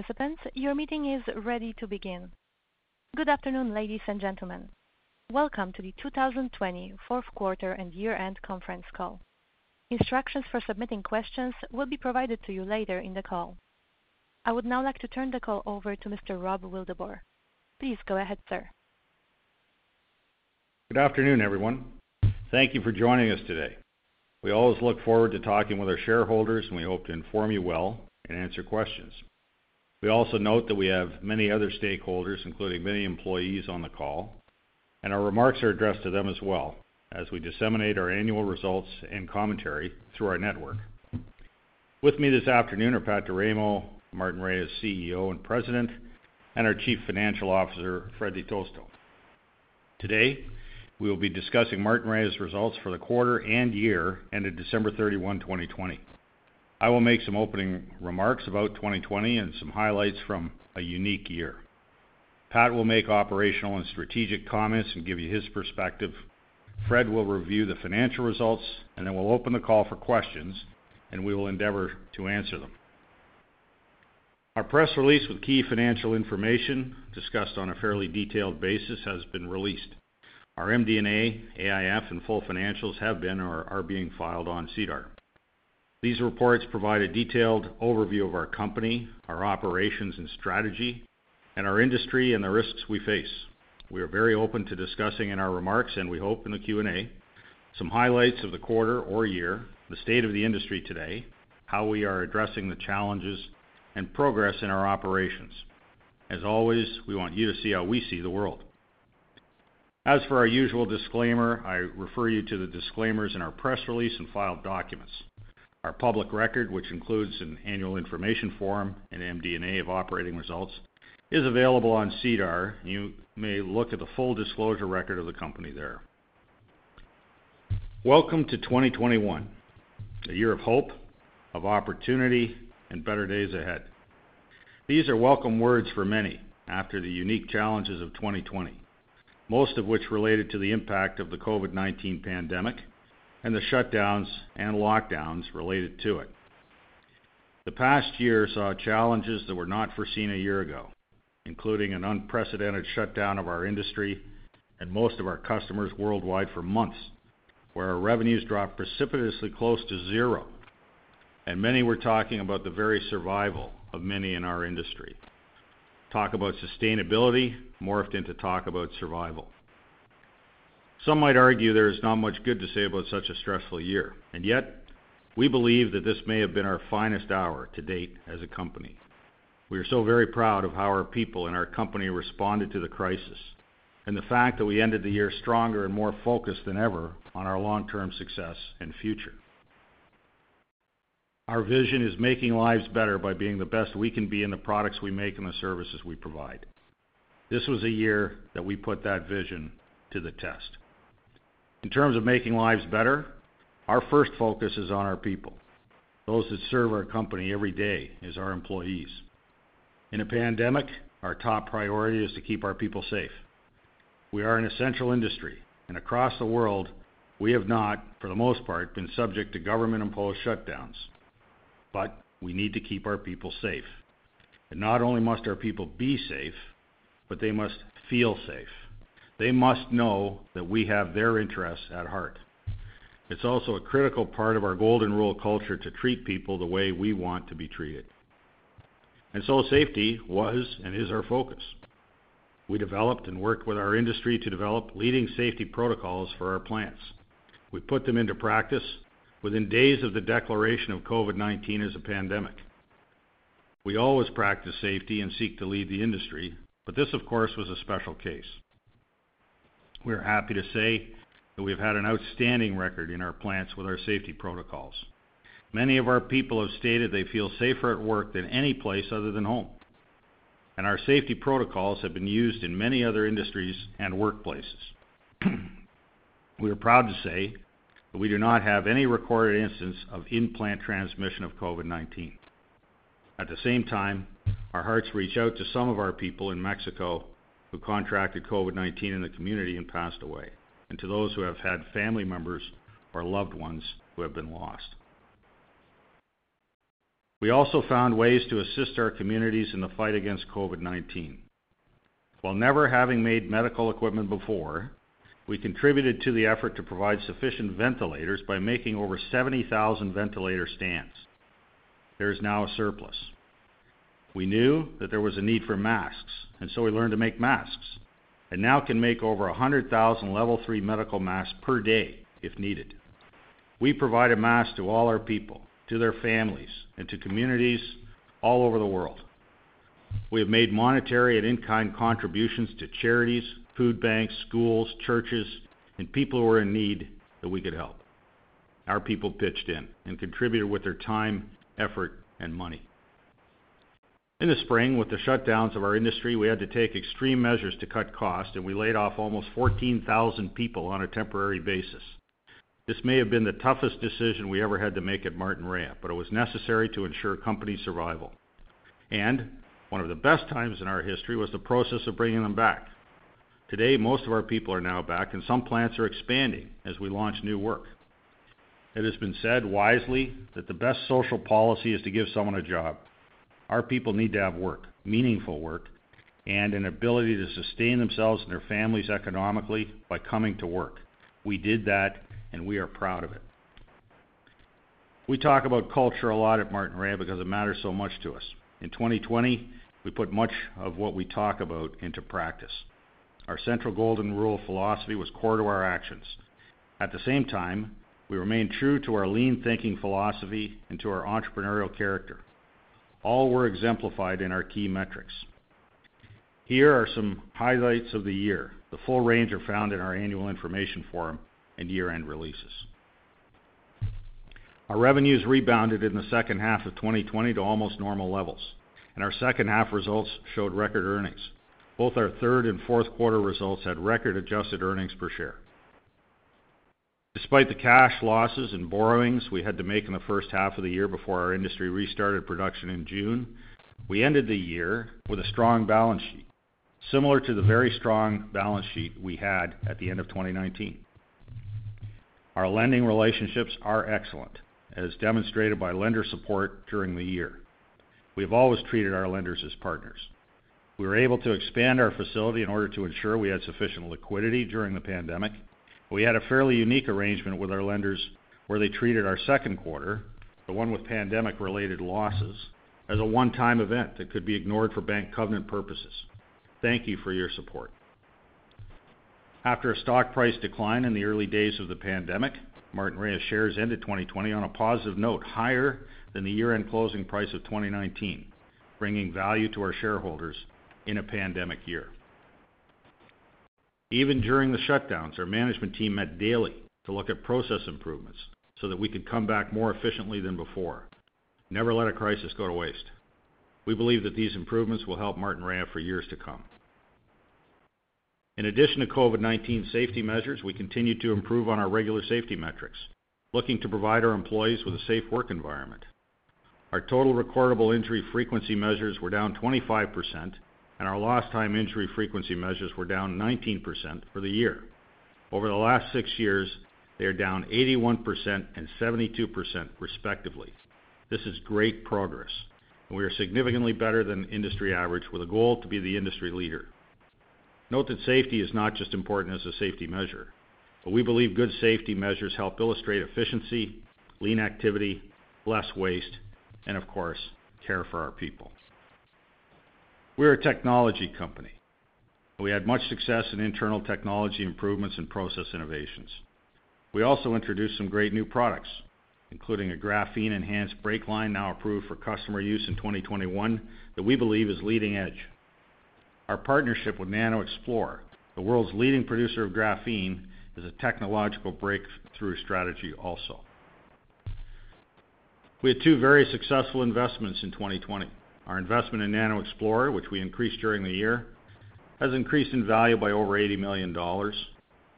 Participants, your meeting is ready to begin. Good afternoon, ladies and gentlemen. Welcome to the 2020 fourth quarter and year-end conference call. Instructions for submitting questions will be provided to you later in the call. I would now like to turn the call over to Mr. Rob Wildeboer. Please go ahead, sir. Good afternoon, everyone. Thank you for joining us today. We always look forward to talking with our shareholders, and we hope to inform you well and answer questions. We also note that we have many other stakeholders, including many employees on the call, and our remarks are addressed to them as well as we disseminate our annual results and commentary through our network. With me this afternoon are Pat D'Eramo, Martinrea's CEO and President, and our Chief Financial Officer, Fred Di Tosto. Today, we will be discussing Martinrea's results for the quarter and year ended December 31, 2020. I will make some opening remarks about 2020 and some highlights from a unique year. Pat will make operational and strategic comments and give you his perspective. Fred will review the financial results, and then we'll open the call for questions, and we will endeavor to answer them. Our press release with key financial information discussed on a fairly detailed basis has been released. Our MD&A, AIF, and full financials have been or are being filed on SEDAR. These reports provide a detailed overview of our company, our operations and strategy, and our industry and the risks we face. We are very open to discussing in our remarks, and we hope in the Q&A, some highlights of the quarter or year, the state of the industry today, how we are addressing the challenges, and progress in our operations. As always, we want you to see how we see the world. As for our usual disclaimer, I refer you to the disclaimers in our press release and filed documents. Our public record, which includes an annual information form and MD&A of operating results, is available on SEDAR. You may look at the full disclosure record of the company there. Welcome to 2021, a year of hope, of opportunity, and better days ahead. These are welcome words for many after the unique challenges of 2020, most of which related to the impact of the COVID-19 pandemic and the shutdowns and lockdowns related to it. The past year saw challenges that were not foreseen a year ago, including an unprecedented shutdown of our industry and most of our customers worldwide for months, where our revenues dropped precipitously close to zero, and many were talking about the very survival of many in our industry. Talk about sustainability morphed into talk about survival. Some might argue there is not much good to say about such a stressful year, and yet, we believe that this may have been our finest hour to date as a company. We are so very proud of how our people and our company responded to the crisis, and the fact that we ended the year stronger and more focused than ever on our long-term success and future. Our vision is making lives better by being the best we can be in the products we make and the services we provide. This was a year that we put that vision to the test. In terms of making lives better, our first focus is on our people. Those that serve our company every day as our employees. In a pandemic, our top priority is to keep our people safe. We are an essential industry, and across the world, we have not, for the most part, been subject to government-imposed shutdowns. But we need to keep our people safe. Not only must our people be safe, but they must feel safe. They must know that we have their interests at heart. It's also a critical part of our golden rule culture to treat people the way we want to be treated. And so safety was and is our focus. We developed and worked with our industry to develop leading safety protocols for our plants. We put them into practice within days of the declaration of COVID-19 as a pandemic. We always practice safety and seek to lead the industry, but this, of course, was a special case. We are happy to say that we've had an outstanding record in our plants with our safety protocols. Many of our people have stated they feel safer at work than any place other than home. and our safety protocols have been used in many other industries and workplaces. We are proud to say that we do not have any recorded instance of in-plant transmission of COVID-19. At the same time, our hearts reach out to some of our people in Mexico who contracted COVID-19 in the community and passed away, and to those who have had family members or loved ones who have been lost. We also found ways to assist our communities in the fight against COVID-19. While never having made medical equipment before, we contributed to the effort to provide sufficient ventilators by making over 70,000 ventilator stands. There is now a surplus. We knew that there was a need for masks, and so we learned to make masks, and now can make over 100,000 level 3 medical masks per day if needed. We provide a mask to all our people, to their families, and to communities all over the world. We have made monetary and in-kind contributions to charities, food banks, schools, churches, and people who are in need that we could help. Our people pitched in and contributed with their time, effort, and money. In the spring, with the shutdowns of our industry, we had to take extreme measures to cut costs, and we laid off almost 14,000 people on a temporary basis. This may have been the toughest decision we ever had to make at Martinrea, but it was necessary to ensure company survival. And one of the best times in our history was the process of bringing them back. Today, most of our people are now back, and some plants are expanding as we launch new work. It has been said wisely that the best social policy is to give someone a job. Our people need to have work, meaningful work, and an ability to sustain themselves and their families economically by coming to work. We did that, and we are proud of it. We talk about culture a lot at Martin Martinrea because it matters so much to us. In 2020, we put much of what we talk about into practice. Our central golden rule philosophy was core to our actions. At the same time, we remained true to our lean thinking philosophy and to our entrepreneurial character. All were exemplified in our key metrics. Here are some highlights of the year. The full range are found in our annual information form and year-end releases. Our revenues rebounded in the second half of 2020 to almost normal levels, and our second half results showed record earnings. Both our third and fourth quarter results had record adjusted earnings per share. Despite the cash losses and borrowings we had to make in the first half of the year before our industry restarted production in June, we ended the year with a strong balance sheet, similar to the very strong balance sheet we had at the end of 2019. Our lending relationships are excellent, as demonstrated by lender support during the year. We have always treated our lenders as partners. We were able to expand our facility in order to ensure we had sufficient liquidity during the pandemic. We had a fairly unique arrangement with our lenders where they treated our second quarter, the one with pandemic-related losses, as a one-time event that could be ignored for bank covenant purposes. Thank you for your support. After a stock price decline in the early days of the pandemic, Martinrea shares ended 2020 on a positive note, higher than the year-end closing price of 2019, bringing value to our shareholders in a pandemic year. Even during the shutdowns, our management team met daily to look at process improvements so that we could come back more efficiently than before. Never let a crisis go to waste. We believe that these improvements will help Martinrea for years to come. In addition to COVID-19 safety measures, we continue to improve on our regular safety metrics, looking to provide our employees with a safe work environment. Our total recordable injury frequency measures were down 25%, and our lost time injury frequency measures were down 19% for the year. Over the last six years, they are down 81% and 72% respectively. This is great progress, and we are significantly better than industry average with a goal to be the industry leader. Note that safety is not just important as a safety measure, but we believe good safety measures help illustrate efficiency, lean activity, less waste, and of course, care for our people. We're a technology company. We had much success in internal technology improvements and process innovations. We also introduced some great new products, including a graphene-enhanced brake line now approved for customer use in 2021 that we believe is leading edge. Our partnership with NanoXplore, the world's leading producer of graphene, is a technological breakthrough strategy also. We had two very successful investments in 2020. Our investment in NanoXplore, which we increased during the year, has increased in value by over $80 million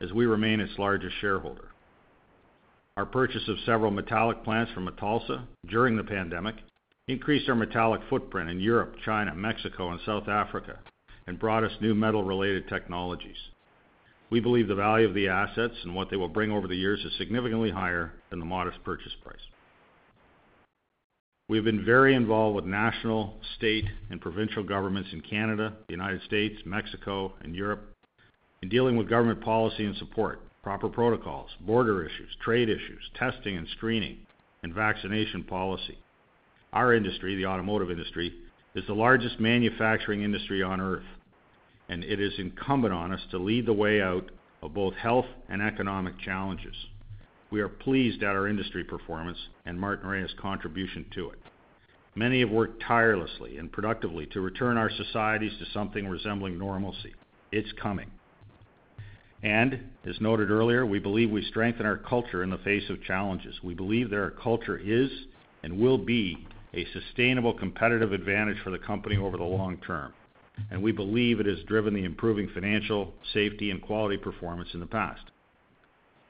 as we remain its largest shareholder. Our purchase of several metallic plants from Metalsa during the pandemic increased our metallic footprint in Europe, China, Mexico, and South Africa and brought us new metal-related technologies. We believe the value of the assets and what they will bring over the years is significantly higher than the modest purchase price. We have been very involved with national, state, and provincial governments in Canada, the United States, Mexico, and Europe in dealing with government policy and support, proper protocols, border issues, trade issues, testing and screening, and vaccination policy. Our industry, the automotive industry, is the largest manufacturing industry on Earth, and it is incumbent on us to lead the way out of both health and economic challenges. We are pleased at our industry performance and Martinrea's contribution to it. Many have worked tirelessly and productively to return our societies to something resembling normalcy. It's coming. And, as noted earlier, we believe we strengthen our culture in the face of challenges. We believe that our culture is and will be a sustainable competitive advantage for the company over the long term, and we believe it has driven the improving financial, safety, and quality performance in the past.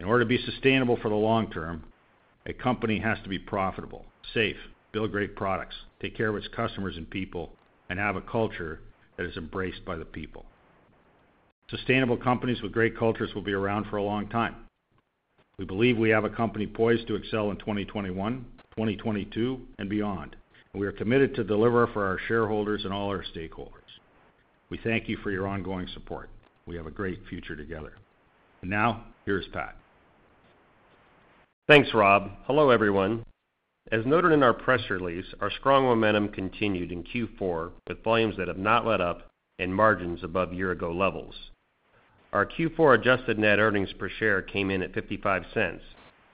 In order to be sustainable for the long term, a company has to be profitable, safe, build great products, take care of its customers and people, and have a culture that is embraced by the people. Sustainable companies with great cultures will be around for a long time. We believe we have a company poised to excel in 2021, 2022, and beyond, and we are committed to deliver for our shareholders and all our stakeholders. We thank you for your ongoing support. We have a great future together. Now, here's Pat. Thanks, Rob. Hello, everyone. As noted in our press release, our strong momentum continued in Q4 with volumes that have not let up and margins above year-ago levels. Our Q4 adjusted net earnings per share came in at $0.55,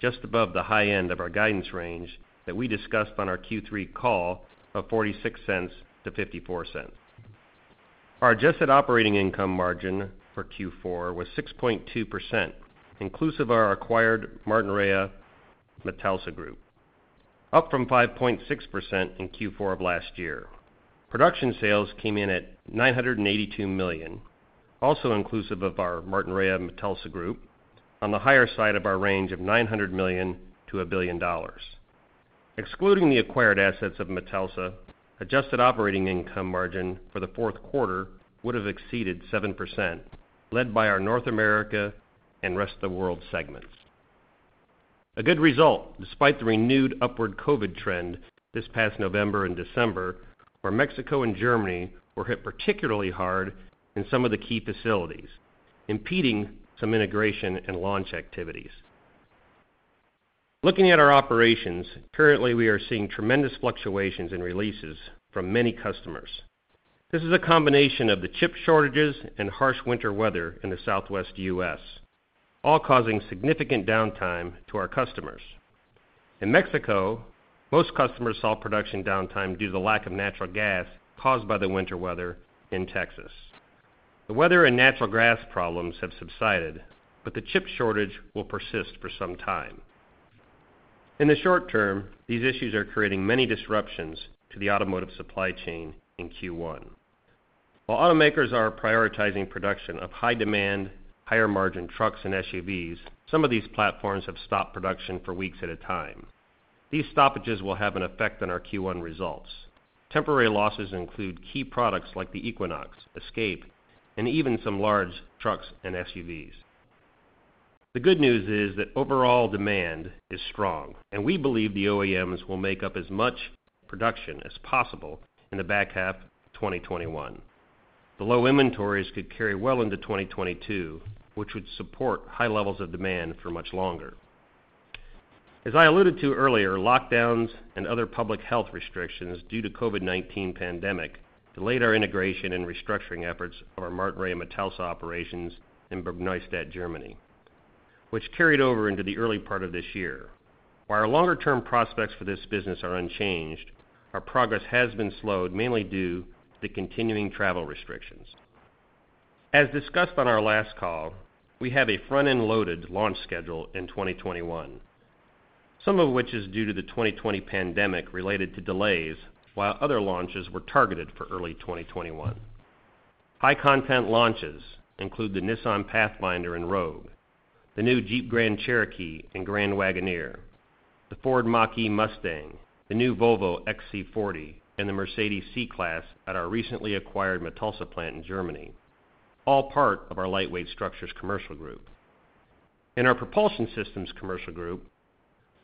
just above the high end of our guidance range that we discussed on our Q3 call of $0.46-$0.54. Our adjusted operating income margin for Q4 was 6.2%, inclusive of our acquired Martinrea Metalsa Group, up from 5.6% in Q4 of last year. Production sales came in at 982 million, also inclusive of our Martinrea Metalsa Group, on the higher side of our range of $900 million-$1 billion. Excluding the acquired assets of Metalsa, adjusted operating income margin for the fourth quarter would have exceeded 7%, led by our North America and Rest of the World segments. A good result despite the renewed upward COVID trend this past November and December, where Mexico and Germany were hit particularly hard in some of the key facilities, impeding some integration and launch activities. Looking at our operations, currently we are seeing tremendous fluctuations in releases from many customers. This is a combination of the chip shortages and harsh winter weather in the Southwest U.S., all causing significant downtime to our customers. In Mexico, most customers saw production downtime due to the lack of natural gas caused by the winter weather in Texas. The weather and natural gas problems have subsided, but the chip shortage will persist for some time. In the short term, these issues are creating many disruptions to the automotive supply chain in Q1. While automakers are prioritizing production of high demand, higher margin trucks and SUVs, some of these platforms have stopped production for weeks at a time. These stoppages will have an effect on our Q1 results. Temporary losses include key products like the Equinox, Escape, and even some large trucks and SUVs. The good news is that overall demand is strong, and we believe the OEMs will make up as much production as possible in the back half of 2021. The low inventories could carry well into 2022, which would support high levels of demand for much longer. As I alluded to earlier, lockdowns and other public health restrictions due to COVID-19 pandemic delayed our integration and restructuring efforts of our Martinrea Metalsa operations in Bergneustadt, Germany, which carried over into the early part of this year. While our longer-term prospects for this business are unchanged, our progress has been slowed, mainly due the continuing travel restrictions. As discussed on our last call, we have a front-end loaded launch schedule in 2021, some of which is due to the 2020 pandemic related to delays while other launches were targeted for early 2021. High-content launches include the Nissan Pathfinder and Rogue, the new Jeep Grand Cherokee and Grand Wagoneer, the Ford Mach-E Mustang, the new Volvo XC40, and the Mercedes C-Class at our recently acquired Metalsa plant in Germany, all part of our Lightweight Structures commercial group. In our Propulsion Systems commercial group,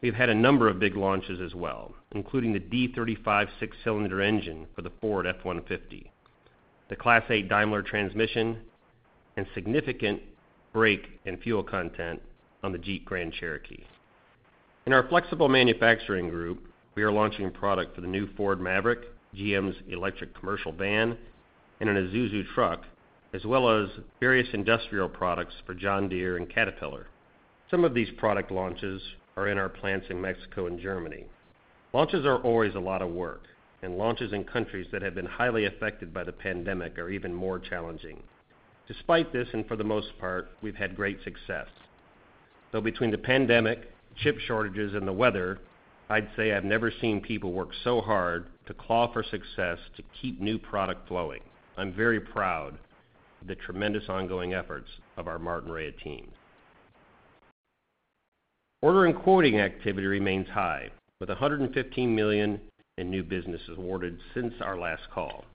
we've had a number of big launches as well, including the D35 six-cylinder engine for the Ford F-150, the Class 8 Daimler transmission, and significant brake and fuel content on the Jeep Grand Cherokee. In our Flexible Manufacturing group, we are launching product for the new Ford Maverick, GM's electric commercial van, and an Isuzu truck, as well as various industrial products for John Deere and Caterpillar. Some of these product launches are in our plants in Mexico and Germany. Launches are always a lot of work, and launches in countries that have been highly affected by the pandemic are even more challenging. Despite this, and for the most part, we've had great success. Though between the pandemic, chip shortages, and the weather, I'd say I've never seen people work so hard to claw for success to keep new product flowing. I'm very proud of the tremendous ongoing efforts of our Martinrea team. Order and quoting activity remains high, with $115 million in new business awarded since our last call.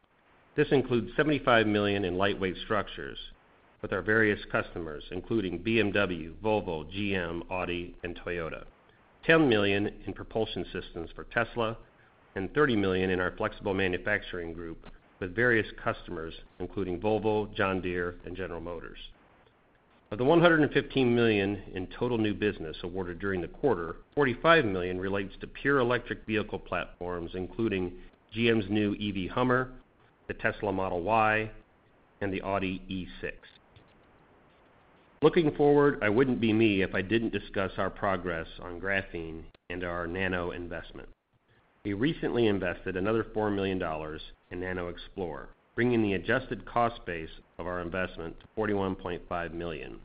This includes 75 million in Lightweight Structures with our various customers, including BMW, Volvo, GM, Audi, and Toyota. 10 million in Propulsion Systems for Tesla, and 30 million in our Flexible Manufacturing group with various customers, including Volvo, John Deere, and General Motors. Of the 115 million in total new business awarded during the quarter, 45 million relates to pure electric vehicle platforms, including GM's new EV Hummer, the Tesla Model Y, and the Audi E6. Looking forward, I wouldn't be me if I didn't discuss our progress on graphene and our NANO investment. We recently invested another $4 million in NanoXplore, bringing the adjusted cost base of our investment to 41.5 million.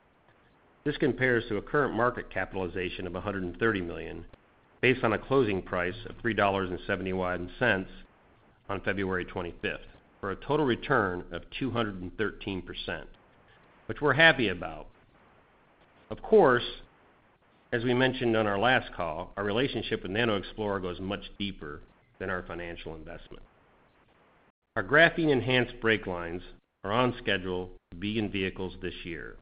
This compares to a current market capitalization of 130 million, based on a closing price of $3.71 on February 25th, for a total return of 213%, which we're happy about. Of course, as we mentioned on our last call, our relationship with NanoXplore goes much deeper than our financial investment. Our graphene-enhanced brake lines are on schedule to be in vehicles this year.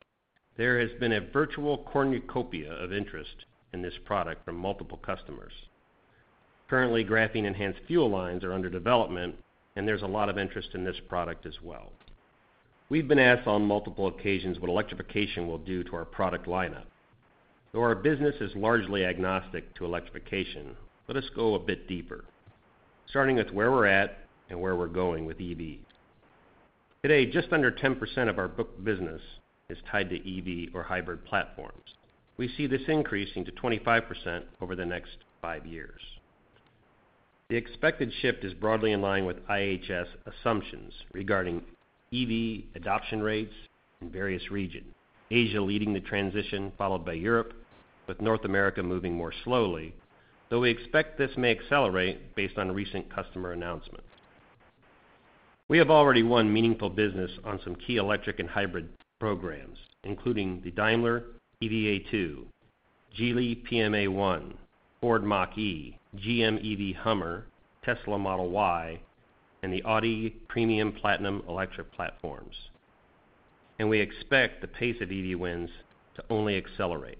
There has been a virtual cornucopia of interest in this product from multiple customers. Currently, graphene-enhanced fuel lines are under development, and there's a lot of interest in this product as well. We've been asked on multiple occasions what electrification will do to our product lineup. Though our business is largely agnostic to electrification, let us go a bit deeper, starting with where we're at and where we're going with EVs. Today, just under 10% of our booked business is tied to EV or hybrid platforms. We see this increasing to 25% over the next five years. The expected shift is broadly in line with IHS assumptions regarding EV adoption rates in various regions, Asia leading the transition, followed by Europe, with North America moving more slowly, though we expect this may accelerate based on recent customer announcements. We have already won meaningful business on some key electric and hybrid programs, including the Daimler EVA2, Geely PMA1, Ford Mach-E, GM EV Hummer, Tesla Model Y, and the Audi Premium Platform electric platforms. And we expect the pace of EV wins to only accelerate.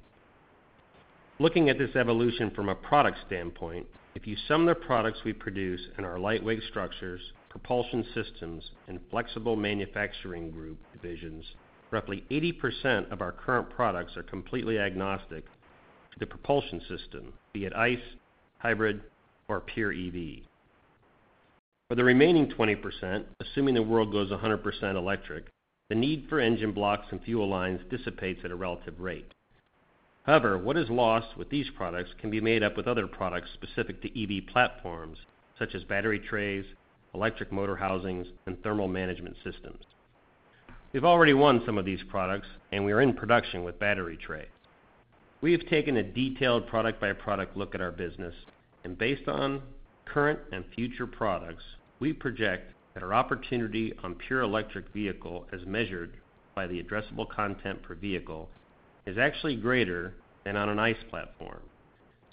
Looking at this evolution from a product standpoint, if you sum the products we produce in our Lightweight Structures, Propulsion Systems, and Flexible Manufacturing group divisions, roughly 80% of our current products are completely agnostic to the propulsion system, be it ICE, hybrid, or pure EV. For the remaining 20%, assuming the world goes 100% electric, the need for engine blocks and fuel lines dissipates at a relative rate. However, what is lost with these products can be made up with other products specific to EV platforms, such as battery trays, electric motor housings, and thermal management systems. We've already won some of these products, and we are in production with battery trays. We have taken a detailed product-by-product look at our business, and based on current and future products, we project that our opportunity on pure electric vehicle, as measured by the addressable content per vehicle, is actually greater than on an ICE platform.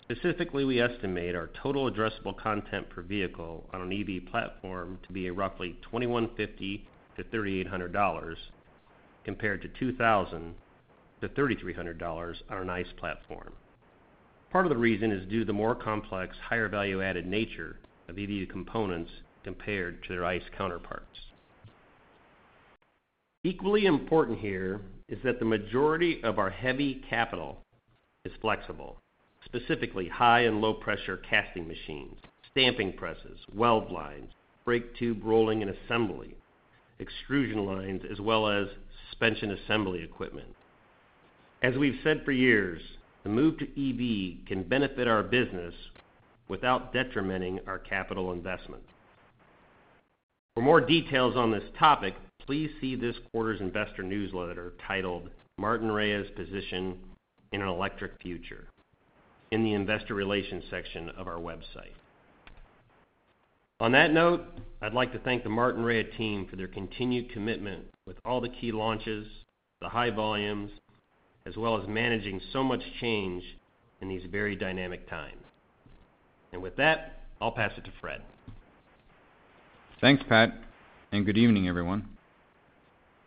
Specifically, we estimate our total addressable content per vehicle on an EV platform to be roughly $2,150-$3,800, compared to $2,000-$3,300 on an ICE platform. Part of the reason is due to the more complex, higher value-added nature of EV components compared to their ICE counterparts. Equally important here is that the majority of our heavy capital is flexible, specifically high and low pressure casting machines, stamping presses, weld lines, brake tube rolling and assembly, extrusion lines, as well as suspension assembly equipment. As we've said for years, the move to EV can benefit our business without detrimenting our capital investment. For more details on this topic, please see this quarter's investor newsletter titled Martinrea's Position in an Electric Future in the investor relations section of our website. On that note, I'd like to thank the Martin Martinrea team for their continued commitment with all the key launches, the high volumes, as well as managing so much change in these very dynamic times. And with that, I'll pass it to Fred. Thanks, Pat, and good evening, everyone.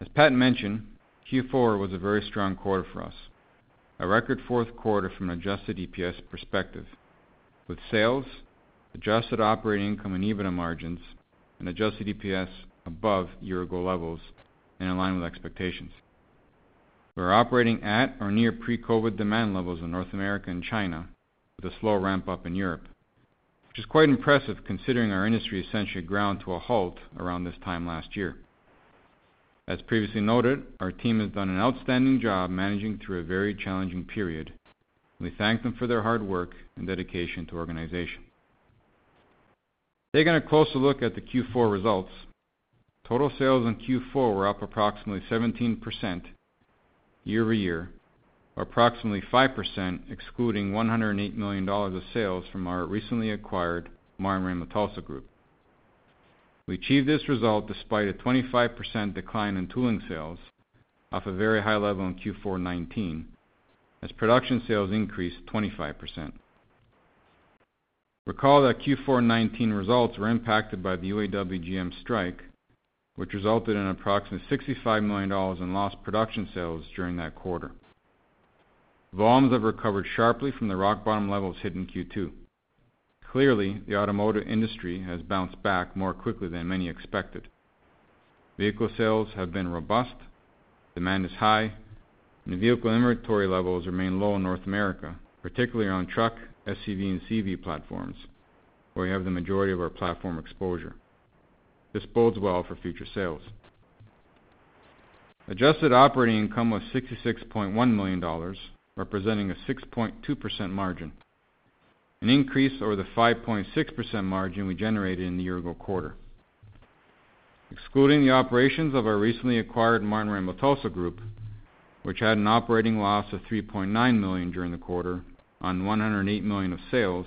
As Pat mentioned, Q4 was a very strong quarter for us. A record fourth quarter from an adjusted EPS perspective, with sales, adjusted operating income and EBITDA margins, and adjusted EPS above year-ago levels and in line with expectations. We're operating at or near pre-COVID demand levels in North America and China, with a slow ramp-up in Europe, which is quite impressive considering our industry essentially ground to a halt around this time last year. As previously noted, our team has done an outstanding job managing through a very challenging period. We thank them for their hard work and dedication to organization. Taking a closer look at the Q4 results, total sales in Q4 were up approximately 17% year-over-year, or approximately 5% excluding $108 million of sales from our recently acquired Martinrea-Metalsa Group. We achieved this result despite a 25% decline in tooling sales off a very high level in Q4 2019, as production sales increased 25%. Recall that Q4 2019 results were impacted by the UAW-GM strike, which resulted in approximately $65 million in lost production sales during that quarter. Volumes have recovered sharply from the rock bottom levels hit in Q2. Clearly, the automotive industry has bounced back more quickly than many expected. Vehicle sales have been robust, demand is high, and vehicle inventory levels remain low in North America, particularly on truck, SUV, and CV platforms, where we have the majority of our platform exposure. This bodes well for future sales. Adjusted operating income was $66.1 million, representing a 6.2% margin, an increase over the 5.6% margin we generated in the year-ago quarter. Excluding the operations of our recently acquired Martinrea-Metalsa Group, which had an operating loss of 3.9 million during the quarter on 108 million of sales,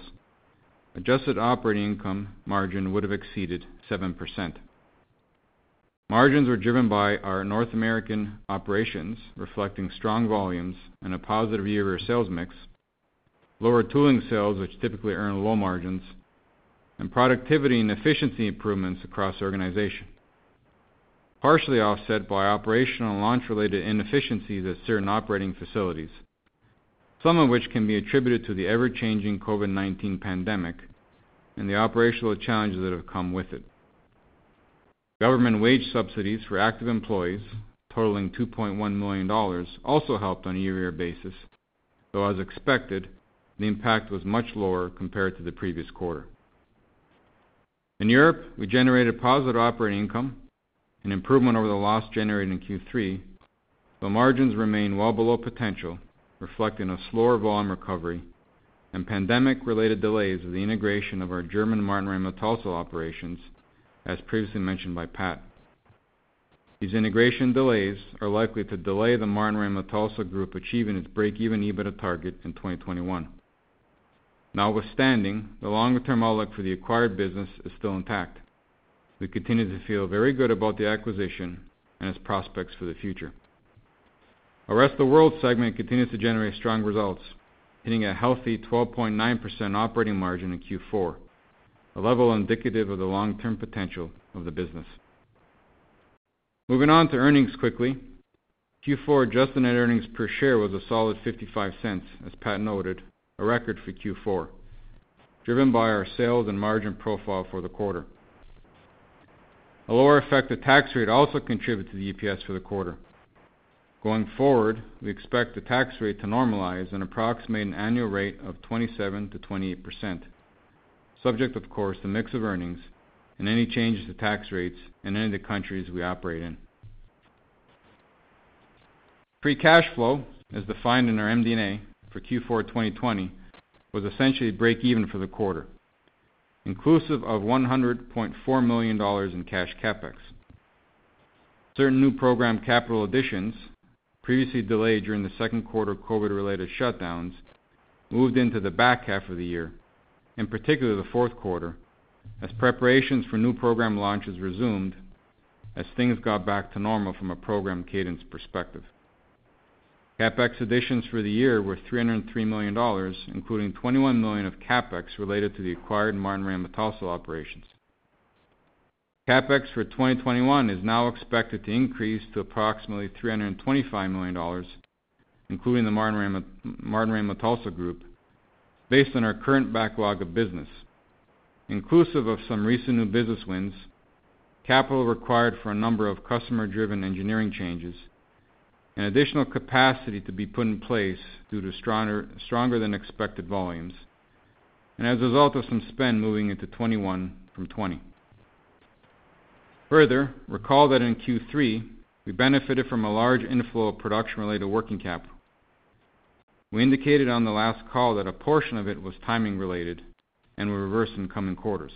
adjusted operating income margin would have exceeded 7%. Margins were driven by our North American operations, reflecting strong volumes and a positive year-over-year sales mix, lower tooling sales, which typically earn low margins, and productivity and efficiency improvements across the organization, partially offset by operational and launch-related inefficiencies at certain operating facilities, some of which can be attributed to the ever-changing COVID-19 pandemic and the operational challenges that have come with it. Government wage subsidies for active employees totaling $2.1 million also helped on a year-over-year basis, though as expected, the impact was much lower compared to the previous quarter. In Europe, we generated positive operating income, an improvement over the loss generated in Q3, though margins remain well below potential, reflecting a slower volume recovery and pandemic-related delays of the integration of our German Martinrea-Metalsa operations, as previously mentioned by Pat. These integration delays are likely to delay the Martinrea-Metalsa Group achieving its break-even EBITDA target in 2021. Notwithstanding, the longer-term outlook for the acquired business is still intact. We continue to feel very good about the acquisition and its prospects for the future. Our Rest of the World segment continues to generate strong results, hitting a healthy 12.9% operating margin in Q4, a level indicative of the long-term potential of the business. Moving on to earnings quickly. Q4 adjusted net earnings per share was a solid $0.55, as Pat noted, a record for Q4, driven by our sales and margin profile for the quarter. A lower effective tax rate also contributed to the EPS for the quarter. Going forward, we expect the tax rate to normalize and approximate an annual rate of 27%-28%, subject, of course, to mix of earnings and any changes to tax rates in any of the countries we operate in. Free cash flow, as defined in our MD&A for Q4 2020, was essentially break even for the quarter, inclusive of 100.4 million dollars in cash CapEx. Certain new program capital additions, previously delayed during the second quarter COVID-related shutdowns, moved into the back half of the year, in particular the fourth quarter, as preparations for new program launches resumed as things got back to normal from a program cadence perspective. CapEx additions for the year were 303 million dollars, including 21 million of CapEx related to the acquired Martinrea-Metalsa operations. CapEx for 2021 is now expected to increase to approximately 325 million dollars, including the Martinrea-Metalsa Group, based on our current backlog of business, inclusive of some recent new business wins, capital required for a number of customer-driven engineering changes, and additional capacity to be put in place due to stronger than expected volumes, and as a result of some spend moving into 2021 from 2020. Further, recall that in Q3, we benefited from a large inflow of production-related working capital. We indicated on the last call that a portion of it was timing related and will reverse in coming quarters.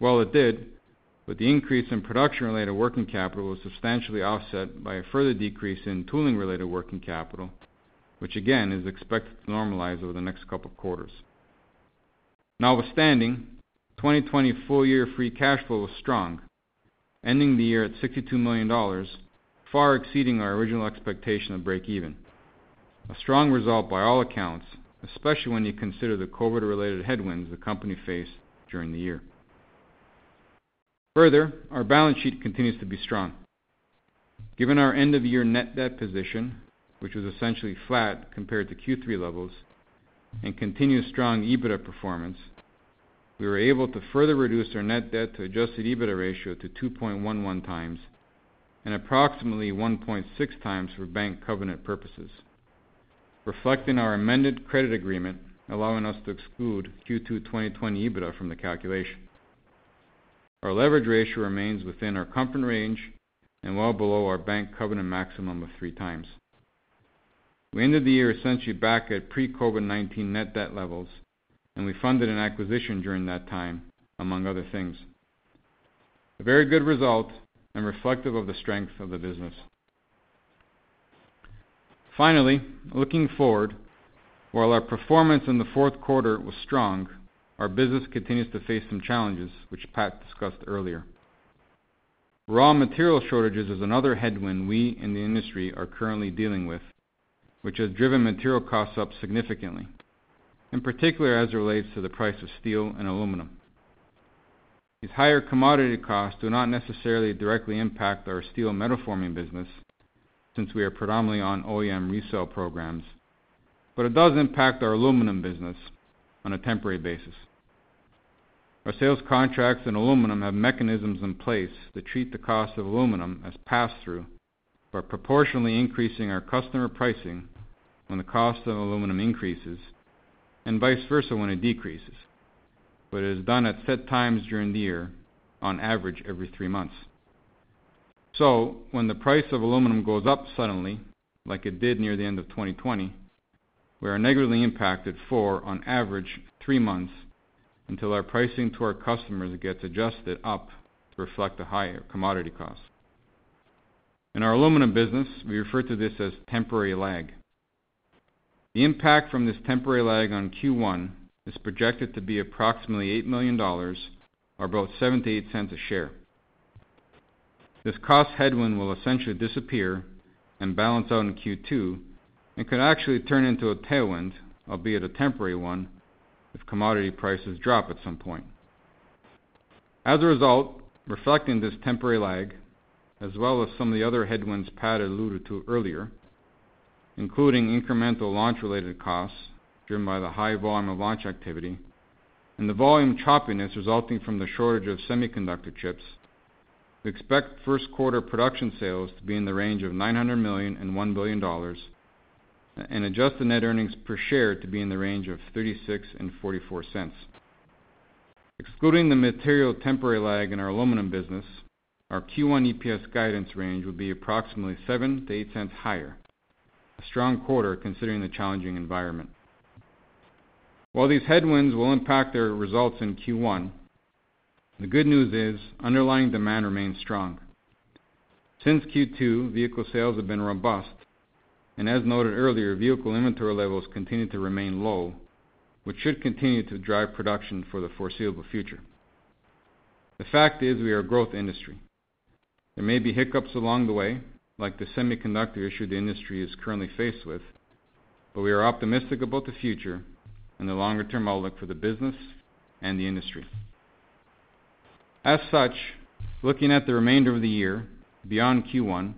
Well, it did, but the increase in production-related working capital was substantially offset by a further decrease in tooling-related working capital, which again, is expected to normalize over the next couple of quarters. Notwithstanding, 2020 full year free cash flow was strong, ending the year at 62 million dollars, far exceeding our original expectation of break even. A strong result by all accounts, especially when you consider the COVID-related headwinds the company faced during the year. Further, our balance sheet continues to be strong. Given our end-of-year net debt position, which was essentially flat compared to Q3 levels, and continued strong EBITDA performance, we were able to further reduce our net debt to adjusted EBITDA ratio to 2.11x and approximately 1.6x for bank covenant purposes, reflecting our amended credit agreement, allowing us to exclude Q2 2020 EBITDA from the calculation. Our leverage ratio remains within our comfort range and well below our bank covenant maximum of 3x. We ended the year essentially back at pre-COVID-19 net debt levels, and we funded an acquisition during that time, among other things. A very good result and reflective of the strength of the business. Finally, looking forward, while our performance in the fourth quarter was strong, our business continues to face some challenges, which Pat discussed earlier. Raw material shortages is another headwind we in the industry are currently dealing with, which has driven material costs up significantly, in particular as it relates to the price of steel and aluminum. These higher commodity costs do not necessarily directly impact our steel metal forming business, since we are predominantly on OEM resale programs, but it does impact our aluminum business on a temporary basis. Our sales contracts in aluminum have mechanisms in place to treat the cost of aluminum as pass-through, by proportionally increasing our customer pricing when the cost of aluminum increases, and vice versa when it decreases. But it is done at set times during the year, on average every three months. So when the price of aluminum goes up suddenly, like it did near the end of 2020, we are negatively impacted for, on average, three months until our pricing to our customers gets adjusted up to reflect the higher commodity costs. In our aluminum business, we refer to this as temporary lag. The impact from this temporary lag on Q1 is projected to be approximately $8 million, or about $0.07-$0.08 a share. This cost headwind will essentially disappear and balance out in Q2 and could actually turn into a tailwind, albeit a temporary one, if commodity prices drop at some point. As a result, reflecting this temporary lag, as well as some of the other headwinds Pat alluded to earlier, including incremental launch-related costs driven by the high volume of launch activity and the volume choppiness resulting from the shortage of semiconductor chips, we expect first quarter production sales to be in the range of $900 million and $1 billion, and adjusted net earnings per share to be in the range of $0.36 and $0.44. Excluding the material temporary lag in our aluminum business, our Q1 EPS guidance range would be approximately $0.07-$0.08 higher, a strong quarter considering the challenging environment. While these headwinds will impact our results in Q1, the good news is underlying demand remains strong. Since Q2, vehicle sales have been robust, and as noted earlier, vehicle inventory levels continue to remain low, which should continue to drive production for the foreseeable future. The fact is we are a growth industry. There may be hiccups along the way, like the semiconductor issue the industry is currently faced with, but we are optimistic about the future and the longer-term outlook for the business and the industry. As such, looking at the remainder of the year beyond Q1,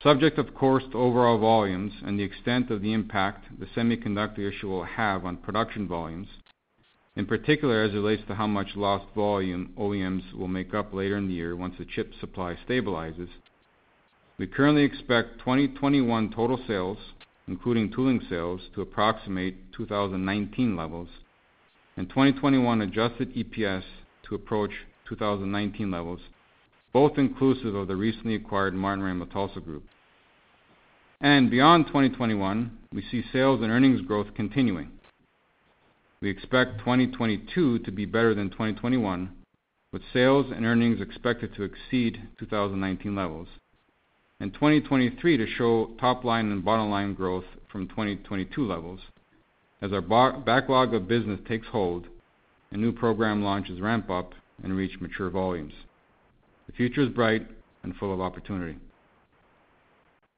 subject of course to overall volumes and the extent of the impact the semiconductor issue will have on production volumes, in particular as it relates to how much lost volume OEMs will make up later in the year once the chip supply stabilizes, we currently expect 2021 total sales, including tooling sales, to approximate 2019 levels, and 2021 adjusted EPS to approach 2019 levels, both inclusive of the recently acquired Martinrea-Metalsa Group. And beyond 2021, we see sales and earnings growth continuing. We expect 2022 to be better than 2021, with sales and earnings expected to exceed 2019 levels, and 2023 to show top line and bottom line growth from 2022 levels as our backlog of business takes hold and new program launches ramp up and reach mature volumes. The future is bright and full of opportunity.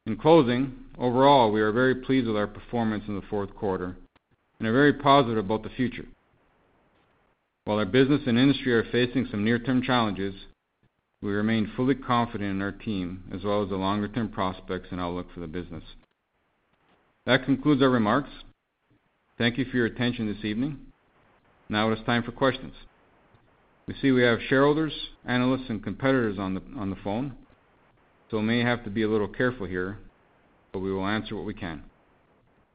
In closing, overall, we are very pleased with our performance in the fourth quarter and are very positive about the future. While our business and industry are facing some near-term challenges, we remain fully confident in our team as well as the longer-term prospects and outlook for the business. That concludes our remarks. Thank you for your attention this evening. Now it is time for questions. We see we have shareholders, analysts, and competitors on the phone, so we may have to be a little careful here, but we will answer what we can.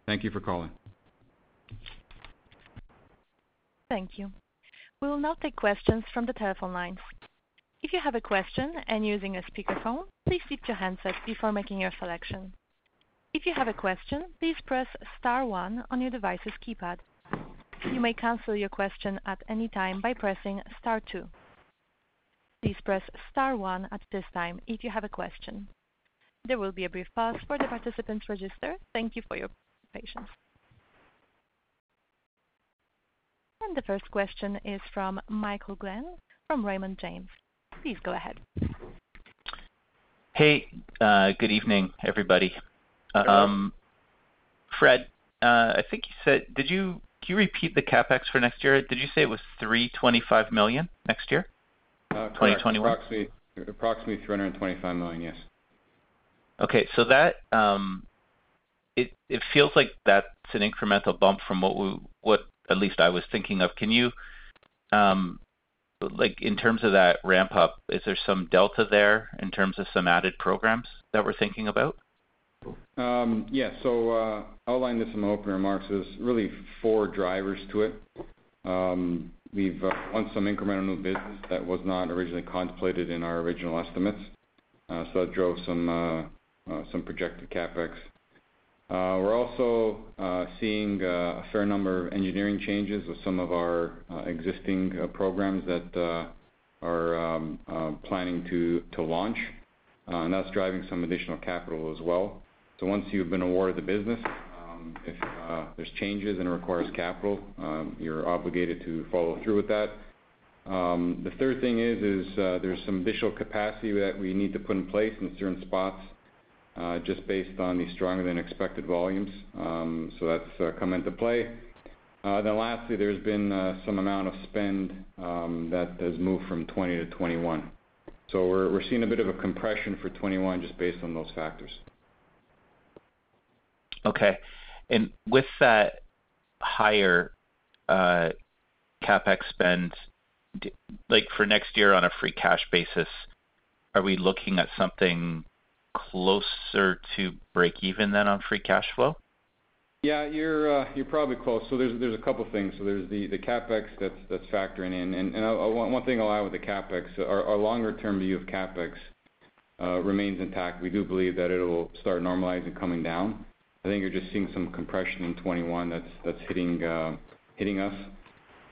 Thank you for calling. Thank you. We will now take questions from the telephone lines. If you have a question and using a speakerphone, please mute your handset before making your selection. If you have a question, please press star one on your device's keypad. You may cancel your question at any time by pressing star two. Please press star one at this time if you have a question. There will be a brief pause for the participants register. Thank you for your patience. And the first question is from Michael Glen from Raymond James. Please go ahead. Hey, uh, good evening, everybody. Um, Fred, uh, I think you said. Can you repeat the CapEx for next year? Did you say it was 325 million next year? 2021. Approximately 325 million, yes. Okay. So that it feels like that's an incremental bump from what we what at least I was thinking of. Can you, um like, in terms of that ramp up, is there some delta there in terms of some added programs that we're thinking about? Um, yeah. So I outlined this in my opening remarks. There's really four drivers to it. Um, we've uh, won some incremental new business that was not originally contemplated in our original estimates. Uh, so that drove some uh some projected CapEx. We're also seeing a fair number of engineering changes with some of our existing programs that are um, planning to launch, and that's driving some additional capital as well. So once you've been awarded the business, um, If uh, there's changes and it requires capital, um, you're obligated to follow through with that. Um, the third thing is is uh there's some additional capacity that we need to put in place in certain spots, uh, just based on the stronger than expected volumes. Um so that's uh, come into play. Uh then lastly, there's been some amount of spend that has moved from 2020 to 2021. We're we're seeing a bit of a compression for 2021 just based on those factors. Okay. And with that higher uh, CapEx spend, like for next year on a free cash basis, are we looking at something closer to break even than on free cash flow? Yeah, you're uh, probably close. So there's a couple things. So there's the CapEx that's factoring in. And one thing I'll add with the CapEx, our longer term view of CapEx uh, remains intact. We do believe that it'll start normalizing coming down. I think you're just seeing some compression in 2021 that's that's hitting uh hitting us.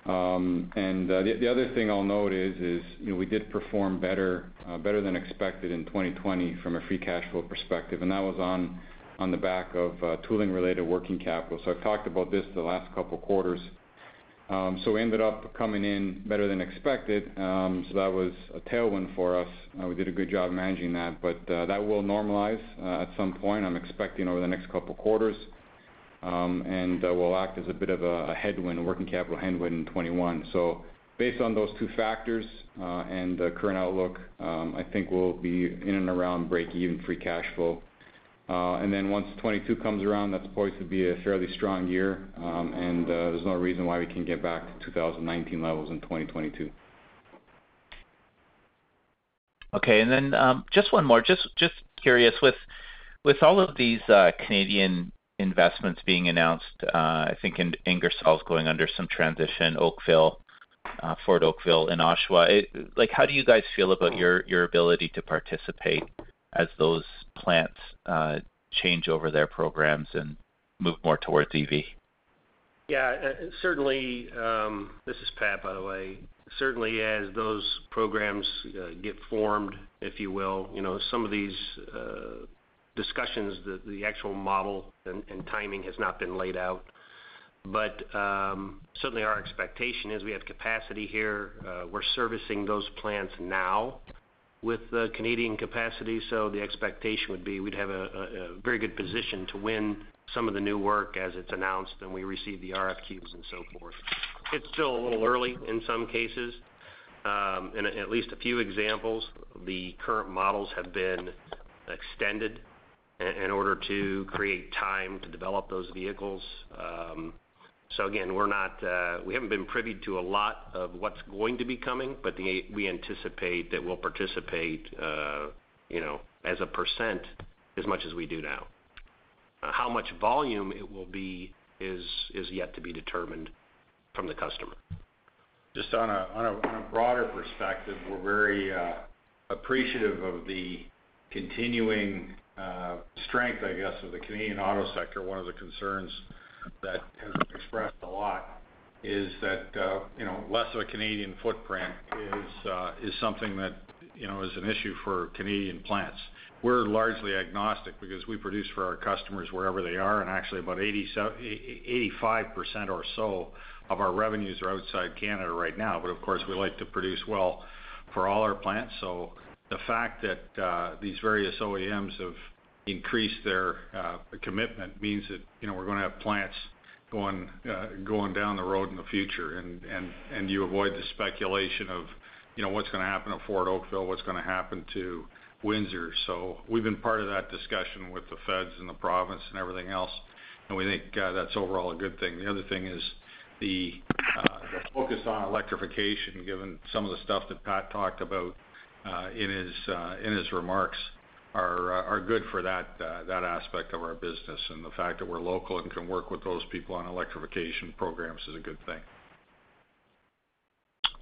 The the other thing I'll note is, is you know, we did perform better uh better than expected in 2020 from a free cash flow perspective, and that was on the back of tooling-related working capital. So I've talked about this the last couple of quarters. Um, we ended up coming in better than expected. Um, so that was a tailwind for us. Uh, we did a good job managing that, but uh, that will normalize uh, at some point, I'm expecting over the next couple quarters. Um, and will act as a bit of a headwind, working capital headwind in 2021. Based on those two factors, and the current outlook, I think we'll be in and around break-even free cash flow. Uh, once 2022 comes around, that's poised to be a fairly strong year, um, and uh, there's no reason why we can't get back to 2019 levels in 2022. Okay. And then um just one more. Just just curious, with all of these uh, Canadian investments being announced, I think Ingersoll is going under some transition, Oakville, Ford Oakville and Oshawa. Like, how do you guys feel about your ability to participate as those plants uh, change over their programs and move more towards EV? Yeah. Uh, certainly, um, this is Pat, by the way. Certainly, as those programs uh, get formed, if you will, you know, some of these discussions, the actual model and timing has not been laid out. But um certainly our expectation is we have capacity here. We're servicing those plants now with the Canadian capacity. So the expectation would be we'd have a very good position to win some of the new work as it's announced, and we receive the RFQs and so forth. It's still a little early in some cases. Um, in at least a few examples, the current models have been extended in order to create time to develop those vehicles. Um, So again, we're not—we uh, haven't been privy to a lot of what's going to be coming, but we anticipate that we'll participate, uh, you know, as a percent as much as we do now. Uh, how much volume it will be is is yet to be determined from the customer. Just on a on a broader perspective, we're very appreciative of the continuing strength, I guess, of the Canadian auto sector. One of the concerns that has been expressed a lot is that, uh, you know, less of a Canadian footprint uh, is something that, you know, is an issue for Canadian plants. We're largely agnostic because we produce for our customers wherever they are, and actually about 85% or so of our revenues are outside Canada right now. But of course, we like to produce well for all our plants. So the fact that uh, these various OEMs have increased their commitment means that, you know, we're gonna have plants going going down the road in the future. And you avoid the speculation of, you know, what's gonna happen to Ford Oakville, what's gonna happen to Windsor. So we've been part of that discussion with the feds and the province and everything else, and we think that's overall a good thing. The other thing is the focus on electrification, given some of the stuff that Pat talked about uh in his uh in his remarks, Uh, are good for uh, that aspect of our business. And the fact that we're local and can work with those people on electrification programs is a good thing.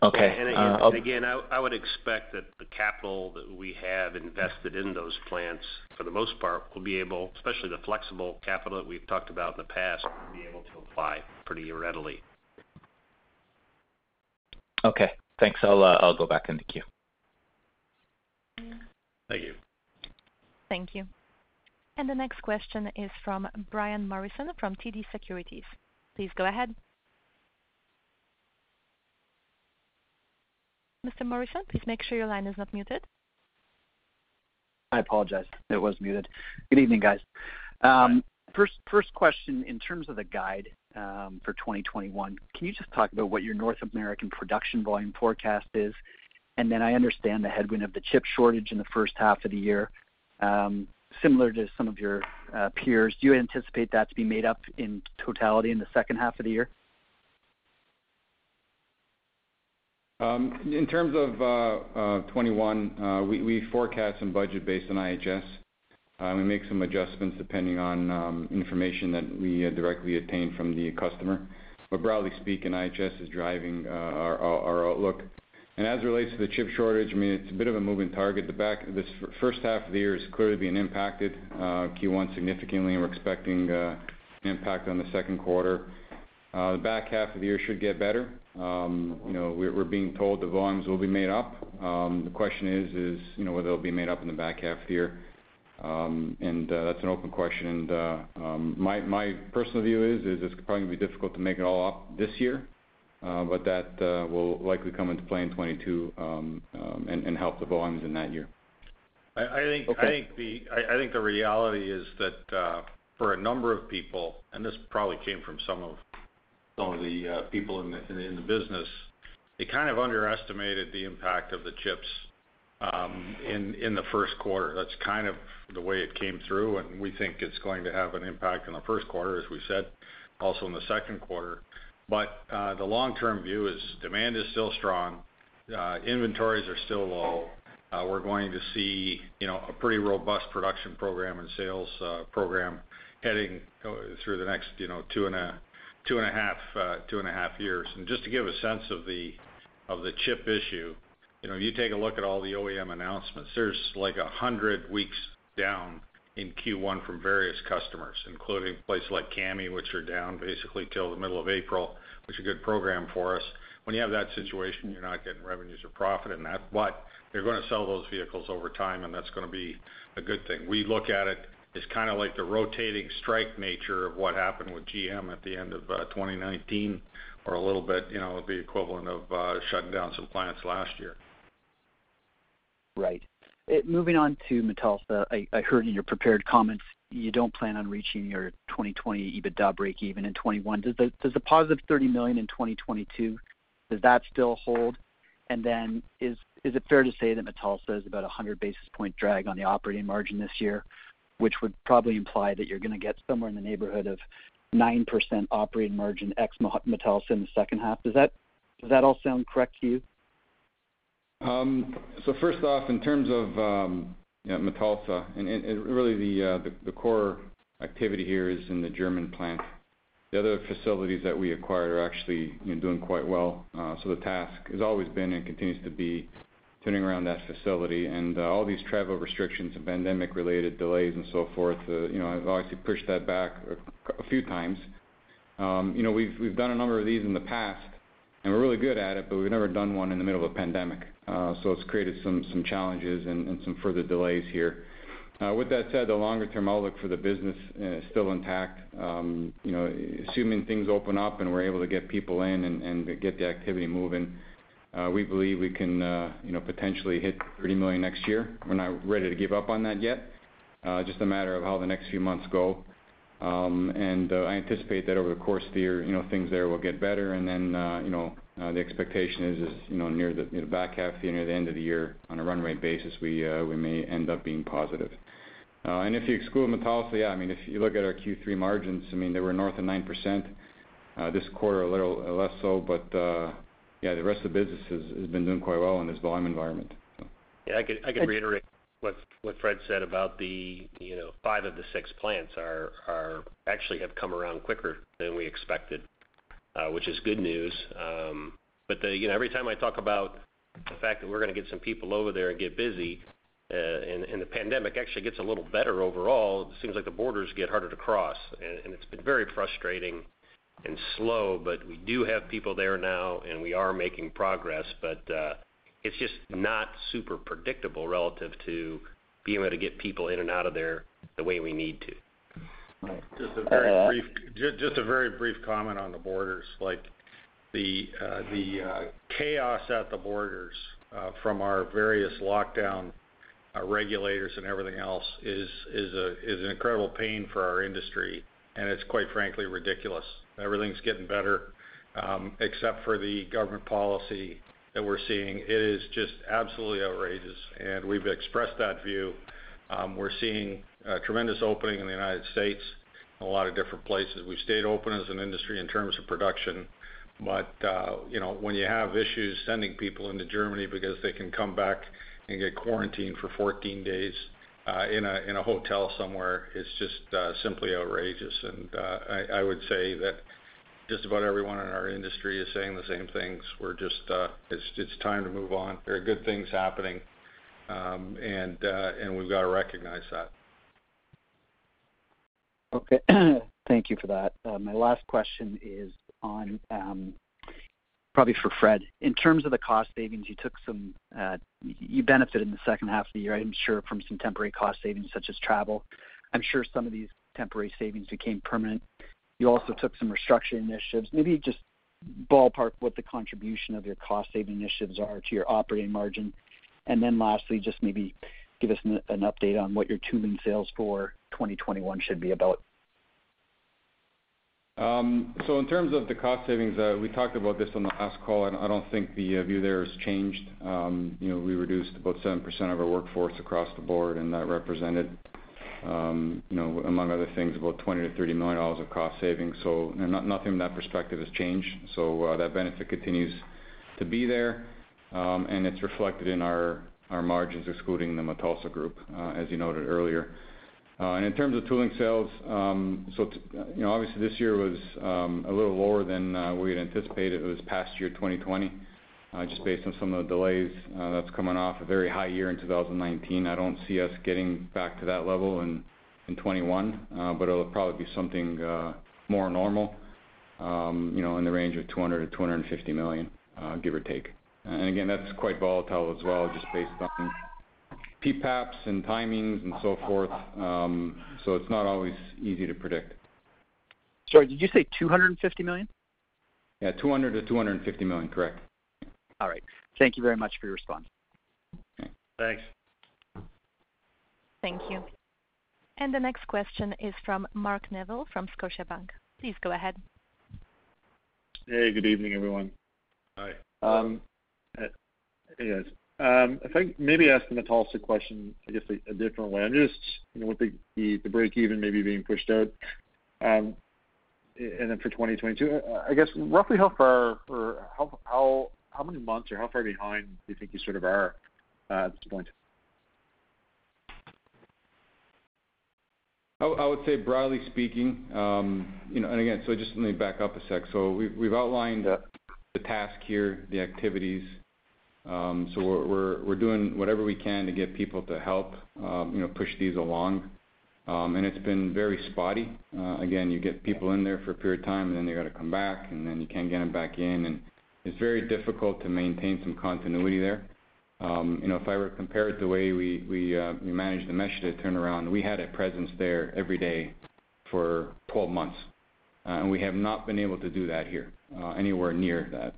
Okay. And uh, again, I would expect that the capital that we have invested in those plants, for the most part, will be able, especially the flexible capital that we've talked about in the past, will be able to apply pretty readily. Okay. Thanks. I'll go back in the queue. Thank you. Thank you. And the next question is from Brian Morrison from TD Securities. Please go ahead. Mr. Morrison, please make sure your line is not muted. I apologize. It was muted. Good evening, guys. Um, first question, in terms of the guide um, for 2021, can you just talk about what your North American production volume forecast is? And then I understand the headwind of the chip shortage in the first half of the year. Um, similar to some of your uh, peers, do you anticipate that to be made up in totality in the second half of the year? Um, in terms of uh, uh, 2021, we forecast and budget based on IHS. We make some adjustments depending on um, information that we directly obtain from the customer. But broadly speaking, IHS is driving our outlook. And as it relates to the chip shortage, I mean, it's a bit of a moving target. The back this first half of the year is clearly being impacted, uh, Q1 significantly, and we're expecting uh, an impact on the second quarter. Uh, the back half of the year should get better. Um, you know, we're being told the volumes will be made up. Um, the question is is you know, whether they'll be made up in the back half of the year. Um, and that's an open question. And uh um my my personal view is is it's probably going to be difficult to make it all up this year. Uh, but that uh, will likely come into play in 2022 um, um, and help the volumes in that year. I think the reality is that uh, for a number of people, and this probably came from some of the people in the business, they kind of underestimated the impact of the chips um, in the first quarter. That's kind of the way it came through, and we think it's going to have an impact in the first quarter, as we said, also in the second quarter. Uh, the long-term view is demand is still strong. Uh, inventories are still low. Uh, we're going to see you know, a pretty robust production program and sales program heading through the next you know, two and a half years. And just to give a sense of the of the chip issue, you know, if you take a look at all the OEM announcements, there's like 100 weeks down in Q1 from various customers, including places like CAMI, which are down basically till the middle of April, which is a good program for us. When you have that situation, you're not getting revenues or profit in that, but they're going to sell those vehicles over time, and that's going to be a good thing. We look at it as kind of like the rotating strike nature of what happened with GM at the end of uh, 2019, or a little bit you know, the equivalent of uh, shutting down some plants last year. Right. Eh, moving on to Metalsa. I heard in your prepared comments you don't plan on reaching your 2020 EBITDA breakeven in 2021. Does the positive 30 million in 2022, does that still hold? And then is is it fair to say that Metalsa is about 100 basis point drag on the operating margin this year, which would probably imply that you're going to get somewhere in the neighborhood of 9% operating margin ex Metalsa in the second half? Does that does that all sound correct to you? First off, in terms of Metalsa, and really the core activity here is in the German plant. The other facilities that we acquired are actually doing quite well. Uh so the task has always been and continues to be turning around that facility. And uh all these travel restrictions and pandemic-related delays and so forth, you know, have obviously pushed that back a few times. Um, you know, we've we've done a number of these in the past, and we're really good at it, but we've never done one in the middle of a pandemic. Uh so it's created some some challenges and some further delays here. With that said, the longer-term outlook for the business is still intact. Um you know, assuming things open up and we're able to get people in and get the activity moving, we believe we can uh you know potentially hit 30 million next year. We're not ready to give up on that yet. Just a matter of how the next few months go. I anticipate that over the course of the year, you know, things there will get better, and then uh you know uh the expectation is is you know, near the back half of the near the end of the year, on a run rate basis, we we may end up being positive. Uh and if you exclude Metalsa, yeah, I mean, if you look at our Q3 margins, I mean, they were north of 9%. This quarter, a little less so, but yeah, the rest of the business has been doing quite well in this volume environment. Yeah, I could reiterate what Fred said about the you know, five of the six plants are actually have come around quicker than we expected, uh, which is good news. Um, but every time I talk about the fact that we're going to get some people over there and get busy, uh, and the pandemic actually gets a little better overall, it seems like the borders get harder to cross. And it's been very frustrating and slow, but we do have people there now, and we are making progress. Uh, It's just not super predictable relative to being able to get people in and out of there the way we need to. Right. Just a very uh, brief, just a very brief comment on the borders. Like, the uh, uh, chaos at the borders from our various lockdown regulators and everything else is an incredible pain for our industry, and it's quite frankly ridiculous. Everything's getting better, um, except for the government policy that we're seeing. It is just absolutely outrageous, and we've expressed that view. Um, we're seeing a tremendous opening in the United States, in a lot of different places. We've stayed open as an industry in terms of production, but uh, you know, when you have issues sending people into Germany because they can come back and get quarantined for 14 days uh, in a hotel somewhere, it's just uh, simply outrageous. And uh I would say that just about everyone in our industry is saying the same things. We're just, uh, it's time to move on. There are good things happening, um, uh, and we've got to recognize that. Okay. Thank you for that. Uh, my last question is on, um, probably for Fred. In terms of the cost savings, you took some, you benefited in the second half of the year, I'm sure, from some temporary cost savings, such as travel. I'm sure some of these temporary savings became permanent. You also took some restructuring initiatives. Maybe just ballpark what the contribution of your cost-saving initiatives are to your operating margin. And then lastly, just maybe give us an update on what your tooling sales for 2021 should be about. Um, so in terms of the cost savings, uh, we talked about this on the last call, and I don't think the uh, view there has changed. Um, you know, we reduced about 7% of our workforce across the board, and that represented, Um, you know, among other things, about 20 million-30 million dollars of cost savings. So nothing from that perspective has changed. So uh, that benefit continues to be there, um, and it's reflected in our margins, excluding the Metalsa Group, uh, as you noted earlier. Uh, and in terms of tooling sales, um, so you know, obviously, this year was a little lower than we had anticipated. It was past year, 2020, Uh, just based on some of the delays, uh, that's coming off a very high year in 2019. I don't see us getting back to that level in 2021, uh, but it'll probably be something more normal, um, you know, in the range of 200 million-250 million, give or take. And again, that's quite volatile as well, just based on PPAPs and timings and so forth. Um, so it's not always easy to predict. Sorry, did you say 250 million? Yeah, 200 million-250 million, correct. All right. Thank you very much for your response. Thanks. Thank you. And the next question is from Mark Neville, from Scotiabank. Please go ahead. Hey, good evening, everyone. Hi. Um, uh, hey, guys. Um, if I maybe ask the Metalsa question, I guess, a different way. I'm just, you know, with the break even maybe being pushed out, um, and then for 2022, uh, I guess, roughly how far or how many months or how far behind do you think you sort of are uh, at this point? I would say, broadly speaking, um, you know, and again, so just let me back up a sec. So we've outlined the task here, the activities. Um, so we're doing whatever we can to get people to help, um, you know, push these along. And it's been very spotty. Uh, again, you get people in there for a period of time, and then they got to come back, and then you can't get them back in, and it's very difficult to maintain some continuity there. Um, you know, if I were to compare it the way we uh we managed the Meschede turnaround, we had a presence there every day for 12 months, uh, and we have not been able to do that here, uh, anywhere near that.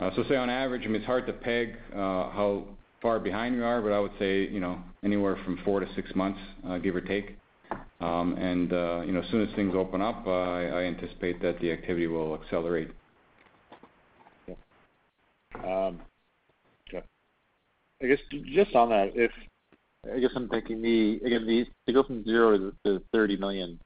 Uh, so say on average, I mean, it's hard to peg how far behind we are, but I would say, you know, anywhere from four to six months, give or take. Um, and you know, as soon as things open up, I anticipate that the activity will accelerate. Um, okay. I guess just on that, if I guess I'm thinking the, again, to go from 0 to 30 million,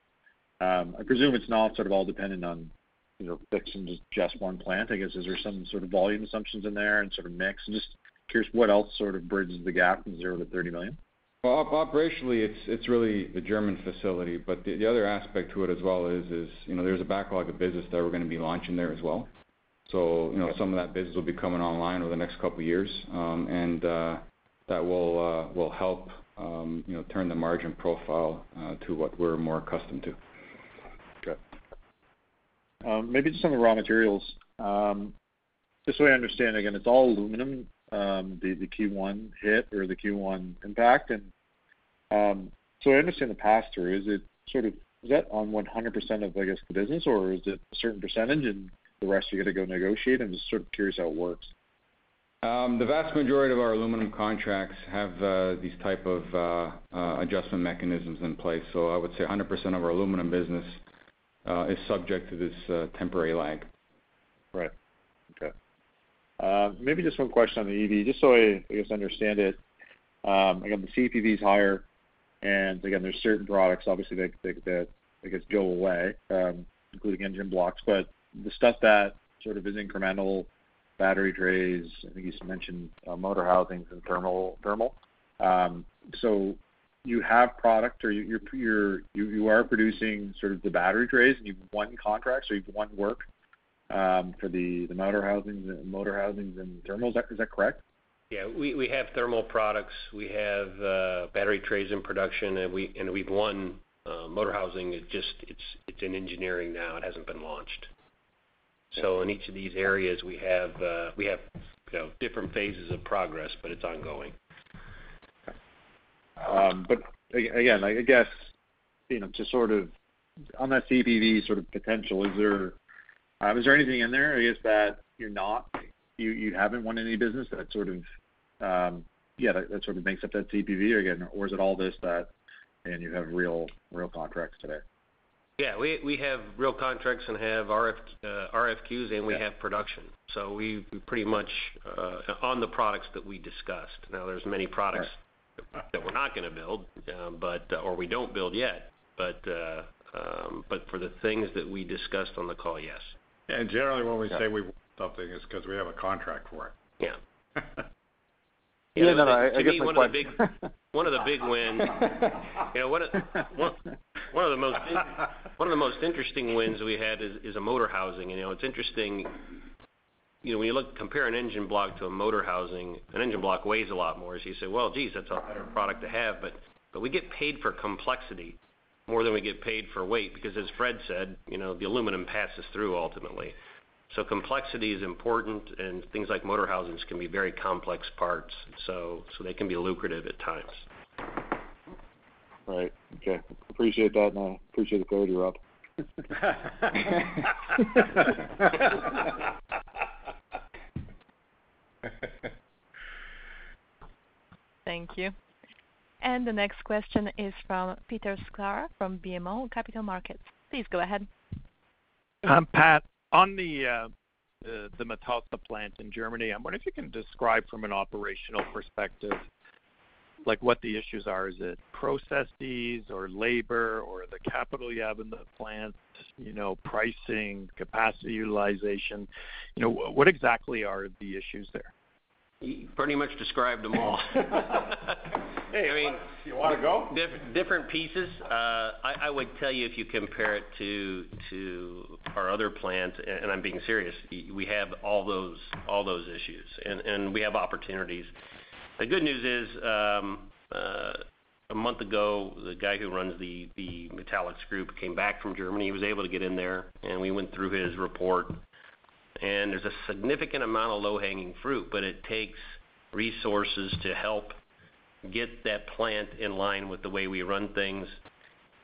um, I presume it's not sort of all dependent on, you know, fixing just one plant. I guess, is there some sort of volume assumptions in there and sort of mix? I'm just curious, what else sort of bridges the gap from 0 to 30 million? Well, operationally, it's it's really the German facility, but the other aspect to it as well is is, you know, there's a backlog of business that we're gonna be launching there as well. So, you know, some of that business will be coming online over the next couple of years, um, and uh, that will uh will help, um, you know, turn the margin profile uh, to what we're more accustomed to. Okay. Um, maybe just on the raw materials, just so I understand, again, it's all aluminum, the Q1 hit or the Q1 impact, So I understand the pass-through. Is it sort of, is that on 100% of, I guess, the business, or is it a certain percentage and the rest you got to go negotiate? I'm just sort of curious how it works. Um, the vast majority of our aluminum contracts have uh, these type of uh, uh, adjustment mechanisms in place. So I would say 100% of our aluminum business is subject to this temporary lag. Right. Okay. Maybe just one question on the EV, just so I guess understand it. Um, again, the CPV is higher, and again, there's certain products obviously that I guess go away, um, including engine blocks. But the stuff that sort of is incremental, battery trays, I think you mentioned, uh, motor housings and thermal. Thermal. Um, so you have product or you are producing sort of the battery trays, and you've won contracts or you've won work um, for the motor housing uh, motor housings and thermals. Is that correct? Yeah. We have thermal products. We have uh, battery trays in production, and we've won motor housing. It just it's it's in engineering now. It hasn't been launched. So in each of these areas, uh, we have you know different phases of progress, but it's ongoing. Um, but again, I guess, you know, to sort of on that CPV sort of potential, uh, is there anything in there, I guess, that you you haven't won any business that sort of um, makes up that CPV again? Or is it all this that and you have real real contracts today? Yeah. We have real contracts and have RFQs, uh, and we have production. So we we pretty much uh, on the products that we discussed. Now, there's many products that we're not gonna build, um, but uh, or we don't build yet. Um, but for the things that we discussed on the call, yes. And generally, when we say we won something, it's 'cause we have a contract for it. Yeah. Yeah, no, I guess. To me, one of the big wins, you know, one of the most interesting wins we had is a motor housing. You know, it's interesting, you know, when you look compare an engine block to a motor housing, an engine block weighs a lot more. So you say, "Well, geez, that's a better product to have." But we get paid for complexity more than we get paid for weight because as Fred said, you know, the aluminum passes through ultimately. So complexity is important, and things like motor housings can be very complex parts, so they can be lucrative at times. Right. Okay. Appreciate that, and I appreciate the clarity, Rob. Thank you. And the next question is from Peter Sklar from BMO Capital Markets. Please go ahead. Um, Pat, on the uh, the Metalsa plant in Germany, I'm wondering if you can describe from an operational perspective, like what the issues are. Is it processes or labor or the capital you have in the plant, you know, pricing, capacity utilization? You know, what exactly are the issues there? You pretty much described them all. Hey, I mean, you wanna go? Different pieces. Uh, I would tell you if you compare it to to our other plants, and I'm being serious, we have all those all those issues, and we have opportunities. The good news is, um, uh, a month ago, the guy who runs the Metalsa group came back from Germany. He was able to get in there, and we went through his report. And there's a significant amount of low-hanging fruit, but it takes resources to help get that plant in line with the way we run things,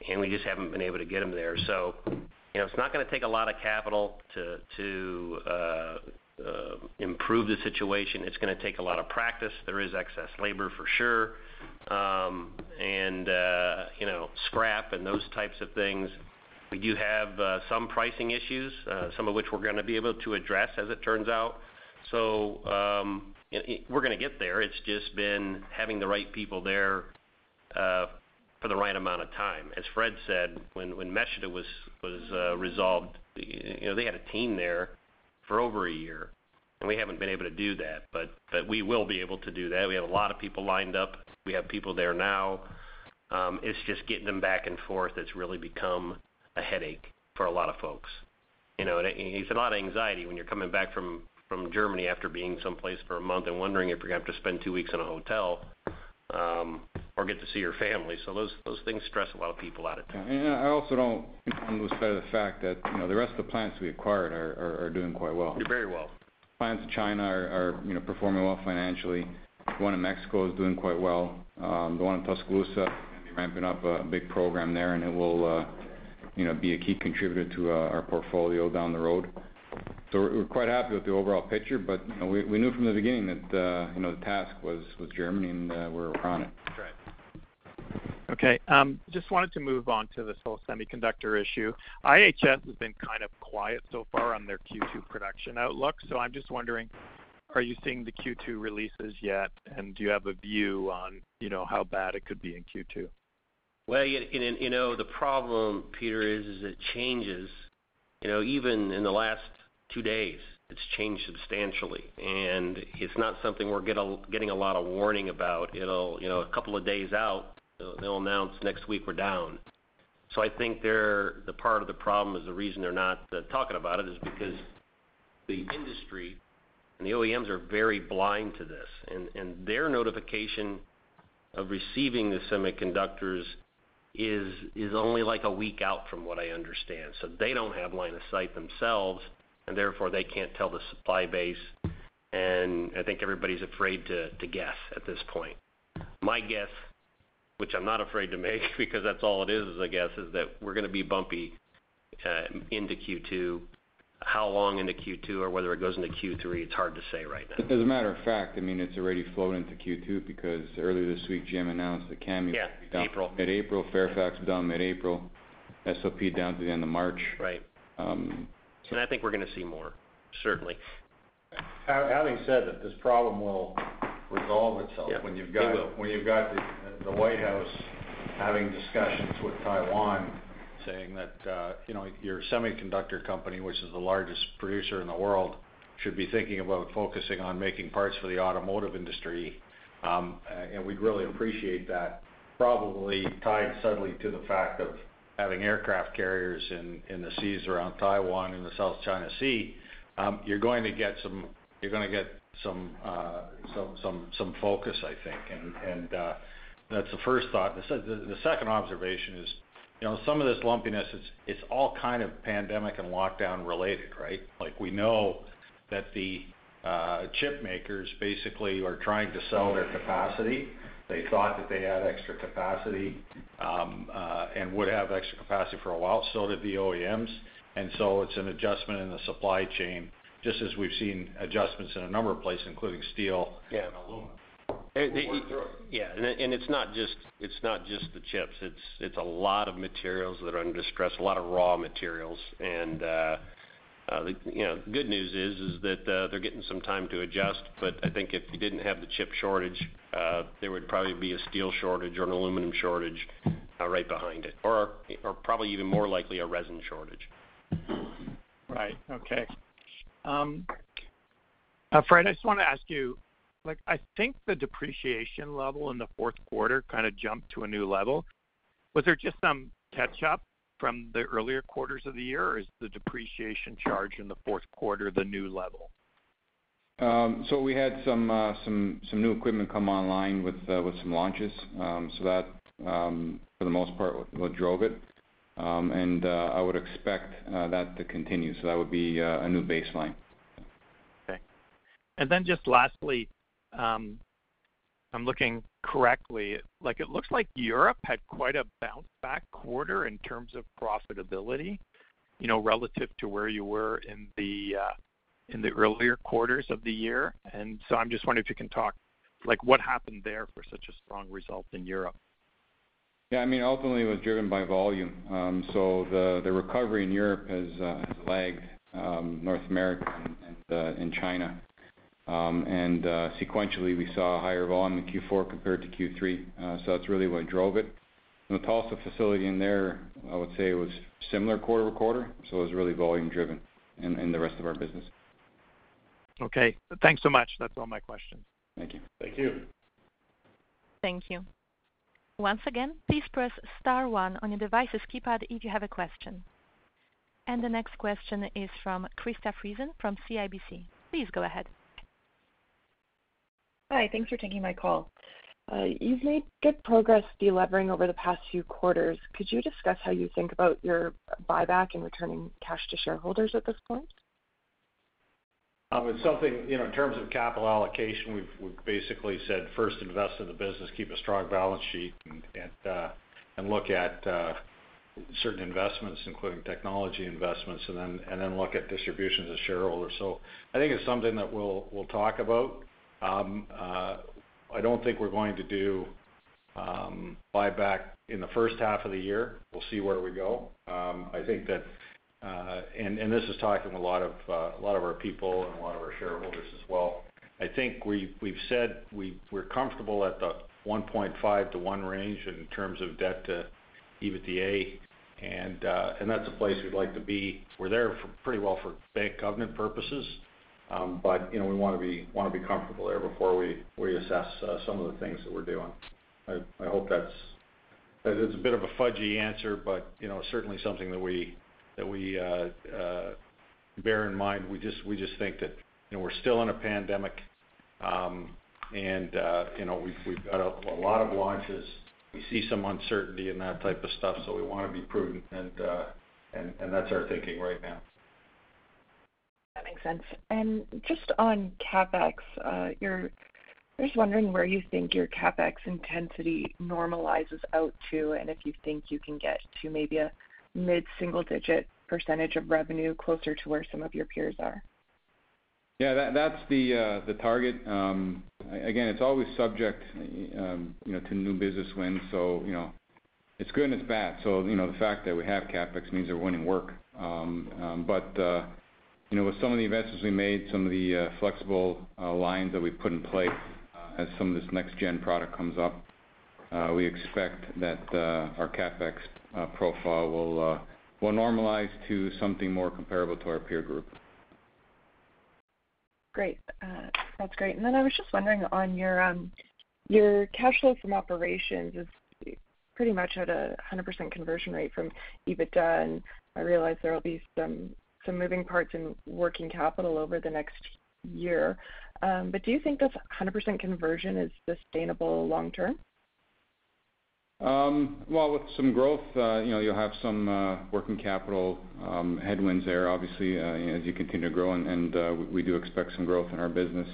and we just haven't been able to get them there. So, you know, it's not gonna take a lot of capital to to uh, Uh, improve the situation. It's gonna take a lot of practice. There is excess labor for sure, um, and uh, you know, scrap and those types of things. We do have uh, some pricing issues, some of which we're gonna be able to address as it turns out. So um, we're gonna get there. It's just been having the right people there for the right amount of time. As Fred said, when Meschede was resolved, you know, they had a team there for over a year, and we haven't been able to do that. But but we will be able to do that. We have a lot of people lined up. We have people there now. Um, it's just getting them back and forth that's really become a headache for a lot of folks. You know, it's a lot of anxiety when you're coming back from from Germany after being someplace for a month and wondering if you're gonna have to spend two weeks in a hotel, or get to see your family. So those those things stress a lot of people out at times. I also don't lose sight of the fact that, you know, the rest of the plants we acquired are are doing quite well. Doing very well. Plants in China are, you know, performing well financially. The one in Mexico is doing quite well. Um, The one in Tuscaloosa ramping up a big program there, and it will, uh, you know, be a key contributor to our portfolio down the road. So we're quite happy with the overall picture, but, you know, we knew from the beginning that, uh, you know, the task was Germany, and uh, we're on it. That's right. Okay, um, just wanted to move on to this whole semiconductor issue. IHS has been kind of quiet so far on their Q2 production outlook. So I'm just wondering, are you seeing the Q2 releases yet? And do you have a view on, you know, how bad it could be in Q2? Well, you know, the problem, Peter, is it changes. You know, even in the last two days, it's changed substantially, and it's not something we're getting a lot of warning about. It'll, you know, a couple of days out, they'll announce next week we're down. So I think the part of the problem is the reason they're not uh, talking about it is because the industry and the OEMs are very blind to this. And their notification of receiving the semiconductors is only like a week out from what I understand. So they don't have line of sight themselves, and therefore they can't tell the supply base. And I think everybody's afraid to guess at this point. My guess, which I'm not afraid to make because that's all it is a guess, is that we're gonna be bumpy uh, into Q2. How long into Q2 or whether it goes into Q3, it's hard to say right now. As a matter of fact, I mean, it's already flowed into Q2 because earlier this week, GM announced that CAMI. Yeah, April. Mid-April. Fairfax down mid-April. SOP down to the end of March. Right. Um, Um, I think we're gonna see more, certainly. Having said that, this problem will resolve itself. Yeah, when you've it will. When you've got the White House having discussions with Taiwan saying that, you know, your semiconductor company, which is the largest producer in the world, should be thinking about focusing on making parts for the automotive industry, and we'd really appreciate that. Probably tied subtly to the fact of having aircraft carriers in the seas around Taiwan in the South China Sea, um, you're gonna get some uh, focus, I think. And uh that's the first thought. The second observation is, you know, some of this lumpiness, it's all kind of pandemic and lockdown related, right? Like, we know that the uh, chip makers basically are trying to sell their capacity. They thought that they had extra capacity um, uh, and would have extra capacity for a while, so did the OEMs. And so it's an adjustment in the supply chain, just as we've seen adjustments in a number of places, including steel. and Aluminum. Yeah. And it's not just it's not just the chips. It's it's a lot of materials that are under stress, a lot of raw materials. And know, Uh, the good news is is that uh, they're getting some time to adjust. But I think if you didn't have the chip shortage, uh, there would probably be a steel shortage or an aluminum shortage right behind it, or or probably even more likely, a resin shortage. Right. Okay. Um, Fred, I just wanna ask you, like, I think the depreciation level in the fourth quarter kind of jumped to a new level. Was there just some catch up from the earlier quarters of the year, or is the depreciation charge in the fourth quarter the new level? Um so we had some uh, new equipment come online uh, with some launches. Um so that, um, for the most part, what drove it. Um, and uh, I would expect that to continue. So that would be a new baseline. Okay. And then just lastly, um, I'm looking correctly, like, it looks like Europe had quite a bounce back quarter in terms of profitability, you know, relative to where you were uh, in the earlier quarters of the year. And so I'm just wondering if you can talk, like, what happened there for such a strong result in Europe? Yeah, I mean, ultimately, it was driven by volume. Um so the the recovery in Europe has uh, lagged um, North America and uh, China. Um, and uh, sequentially, we saw a higher volume in Q4 compared to Q3. Uh, that's really what drove it. The Metalsa facility in there, I would say it was similar quarter-over-quarter, so it was really volume driven in the rest of our business. Okay. Thanks so much. That's all my questions. Thank you. Thank you. Thank you. Once again, please press star one on your device's keypad if you have a question. And the next question is from Krista Friesen from CIBC. Please go ahead. Hi. Thanks for taking my call. Uh, you've made good progress delevering over the past few quarters. Could you discuss how you think about your buyback and returning cash to shareholders at this point? Um, it's something, you know, in terms of capital allocation, we've basically said first invest in the business, keep a strong balance sheet. and uh and look at uh, certain investments, including technology investments, and then and then look at distributions to shareholders. So I think it's something that we'll we'll talk about. Um, uh, I don't think we're going to do um, buyback in the first half of the year. We'll see where we go. Um, I think that, uh, and this is talking lot of uh, a lot of our people and a lot of our shareholders as well. I think we we've said we we're comfortable at the 1.5 to 1 range in terms of debt to EBITDA, and uh and that's a place we'd like to be. We're there pretty well for bank covenant purposes, Um, but you know, we wanna be comfortable there before we assess uh, some of the things that we're doing. I hope that's It's a bit of a fudgy answer, but you know, certainly something that we that we uh, uh, bear in mind. We just think that you know, we're still in a pandemic, um, and you know, we've got a lot of launches. We see some uncertainty in that type of stuff, so we wanna be prudent and uh and that's our thinking right now. That makes sense. And just on CapEx, uh, I just wondering where you think your CapEx intensity normalizes out to, and if you think you can get to maybe a mid-single digit percentage of revenue closer to where some of your peers are. Yeah, that's the uh, target. Um, again, it's always subject, um, you know, to new business wins. So, you know, it's good and it's bad. So, you know, the fact that we have CapEx means we're winning work. Um, uh, You know, with some of the investments we made, some of the uh, flexible uh, lines that we've put in place, uh, as some of this next gen product comes up, we expect that our CapEx profile will normalize to something more comparable to our peer group. Great. That's great. And then I was just wondering on your um, cash flow from operations is pretty much at a 100% conversion rate from EBITDA, and I realize there will be some moving parts in working capital over the next year. Um, but do you think this 100% conversion is sustainable long term? Um, well, with some growth, uh, you know, you'll have some uh, working capital um, headwinds there, obviously, uh, as you continue to grow, and we do expect some growth in our business.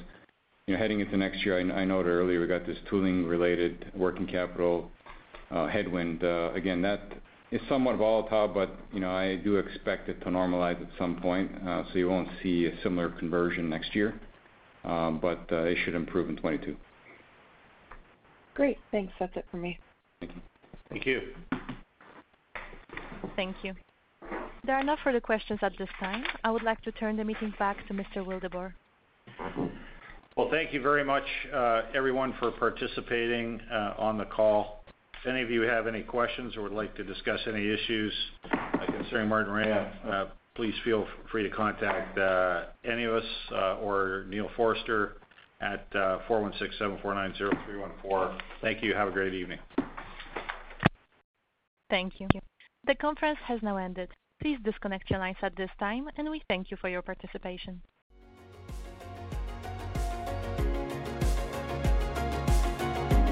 You know, heading into next year, I noted earlier we got this tooling-related working capital headwind. Again, that is somewhat volatile, but you know, I do expect it to normalize at some point, uh, so you won't see a similar conversion next year. Um, but uh, it should improve in 2022. Great. Thanks. That's it for me. Thank you. Thank you. Thank you. There are no further questions at this time. I would like to turn the meeting back to Mr. Wildeboer. Well, thank you very much, uh, everyone for participating on the call. If any of you have any questions or would like to discuss any issues uh, concerning Martinrea, uh, please feel free to contact uh, any of us or Neil Forster at 416-749-0314. Thank you. Have a great evening. Thank you. The conference has now ended. Please disconnect your lines at this time, and we thank you for your participation.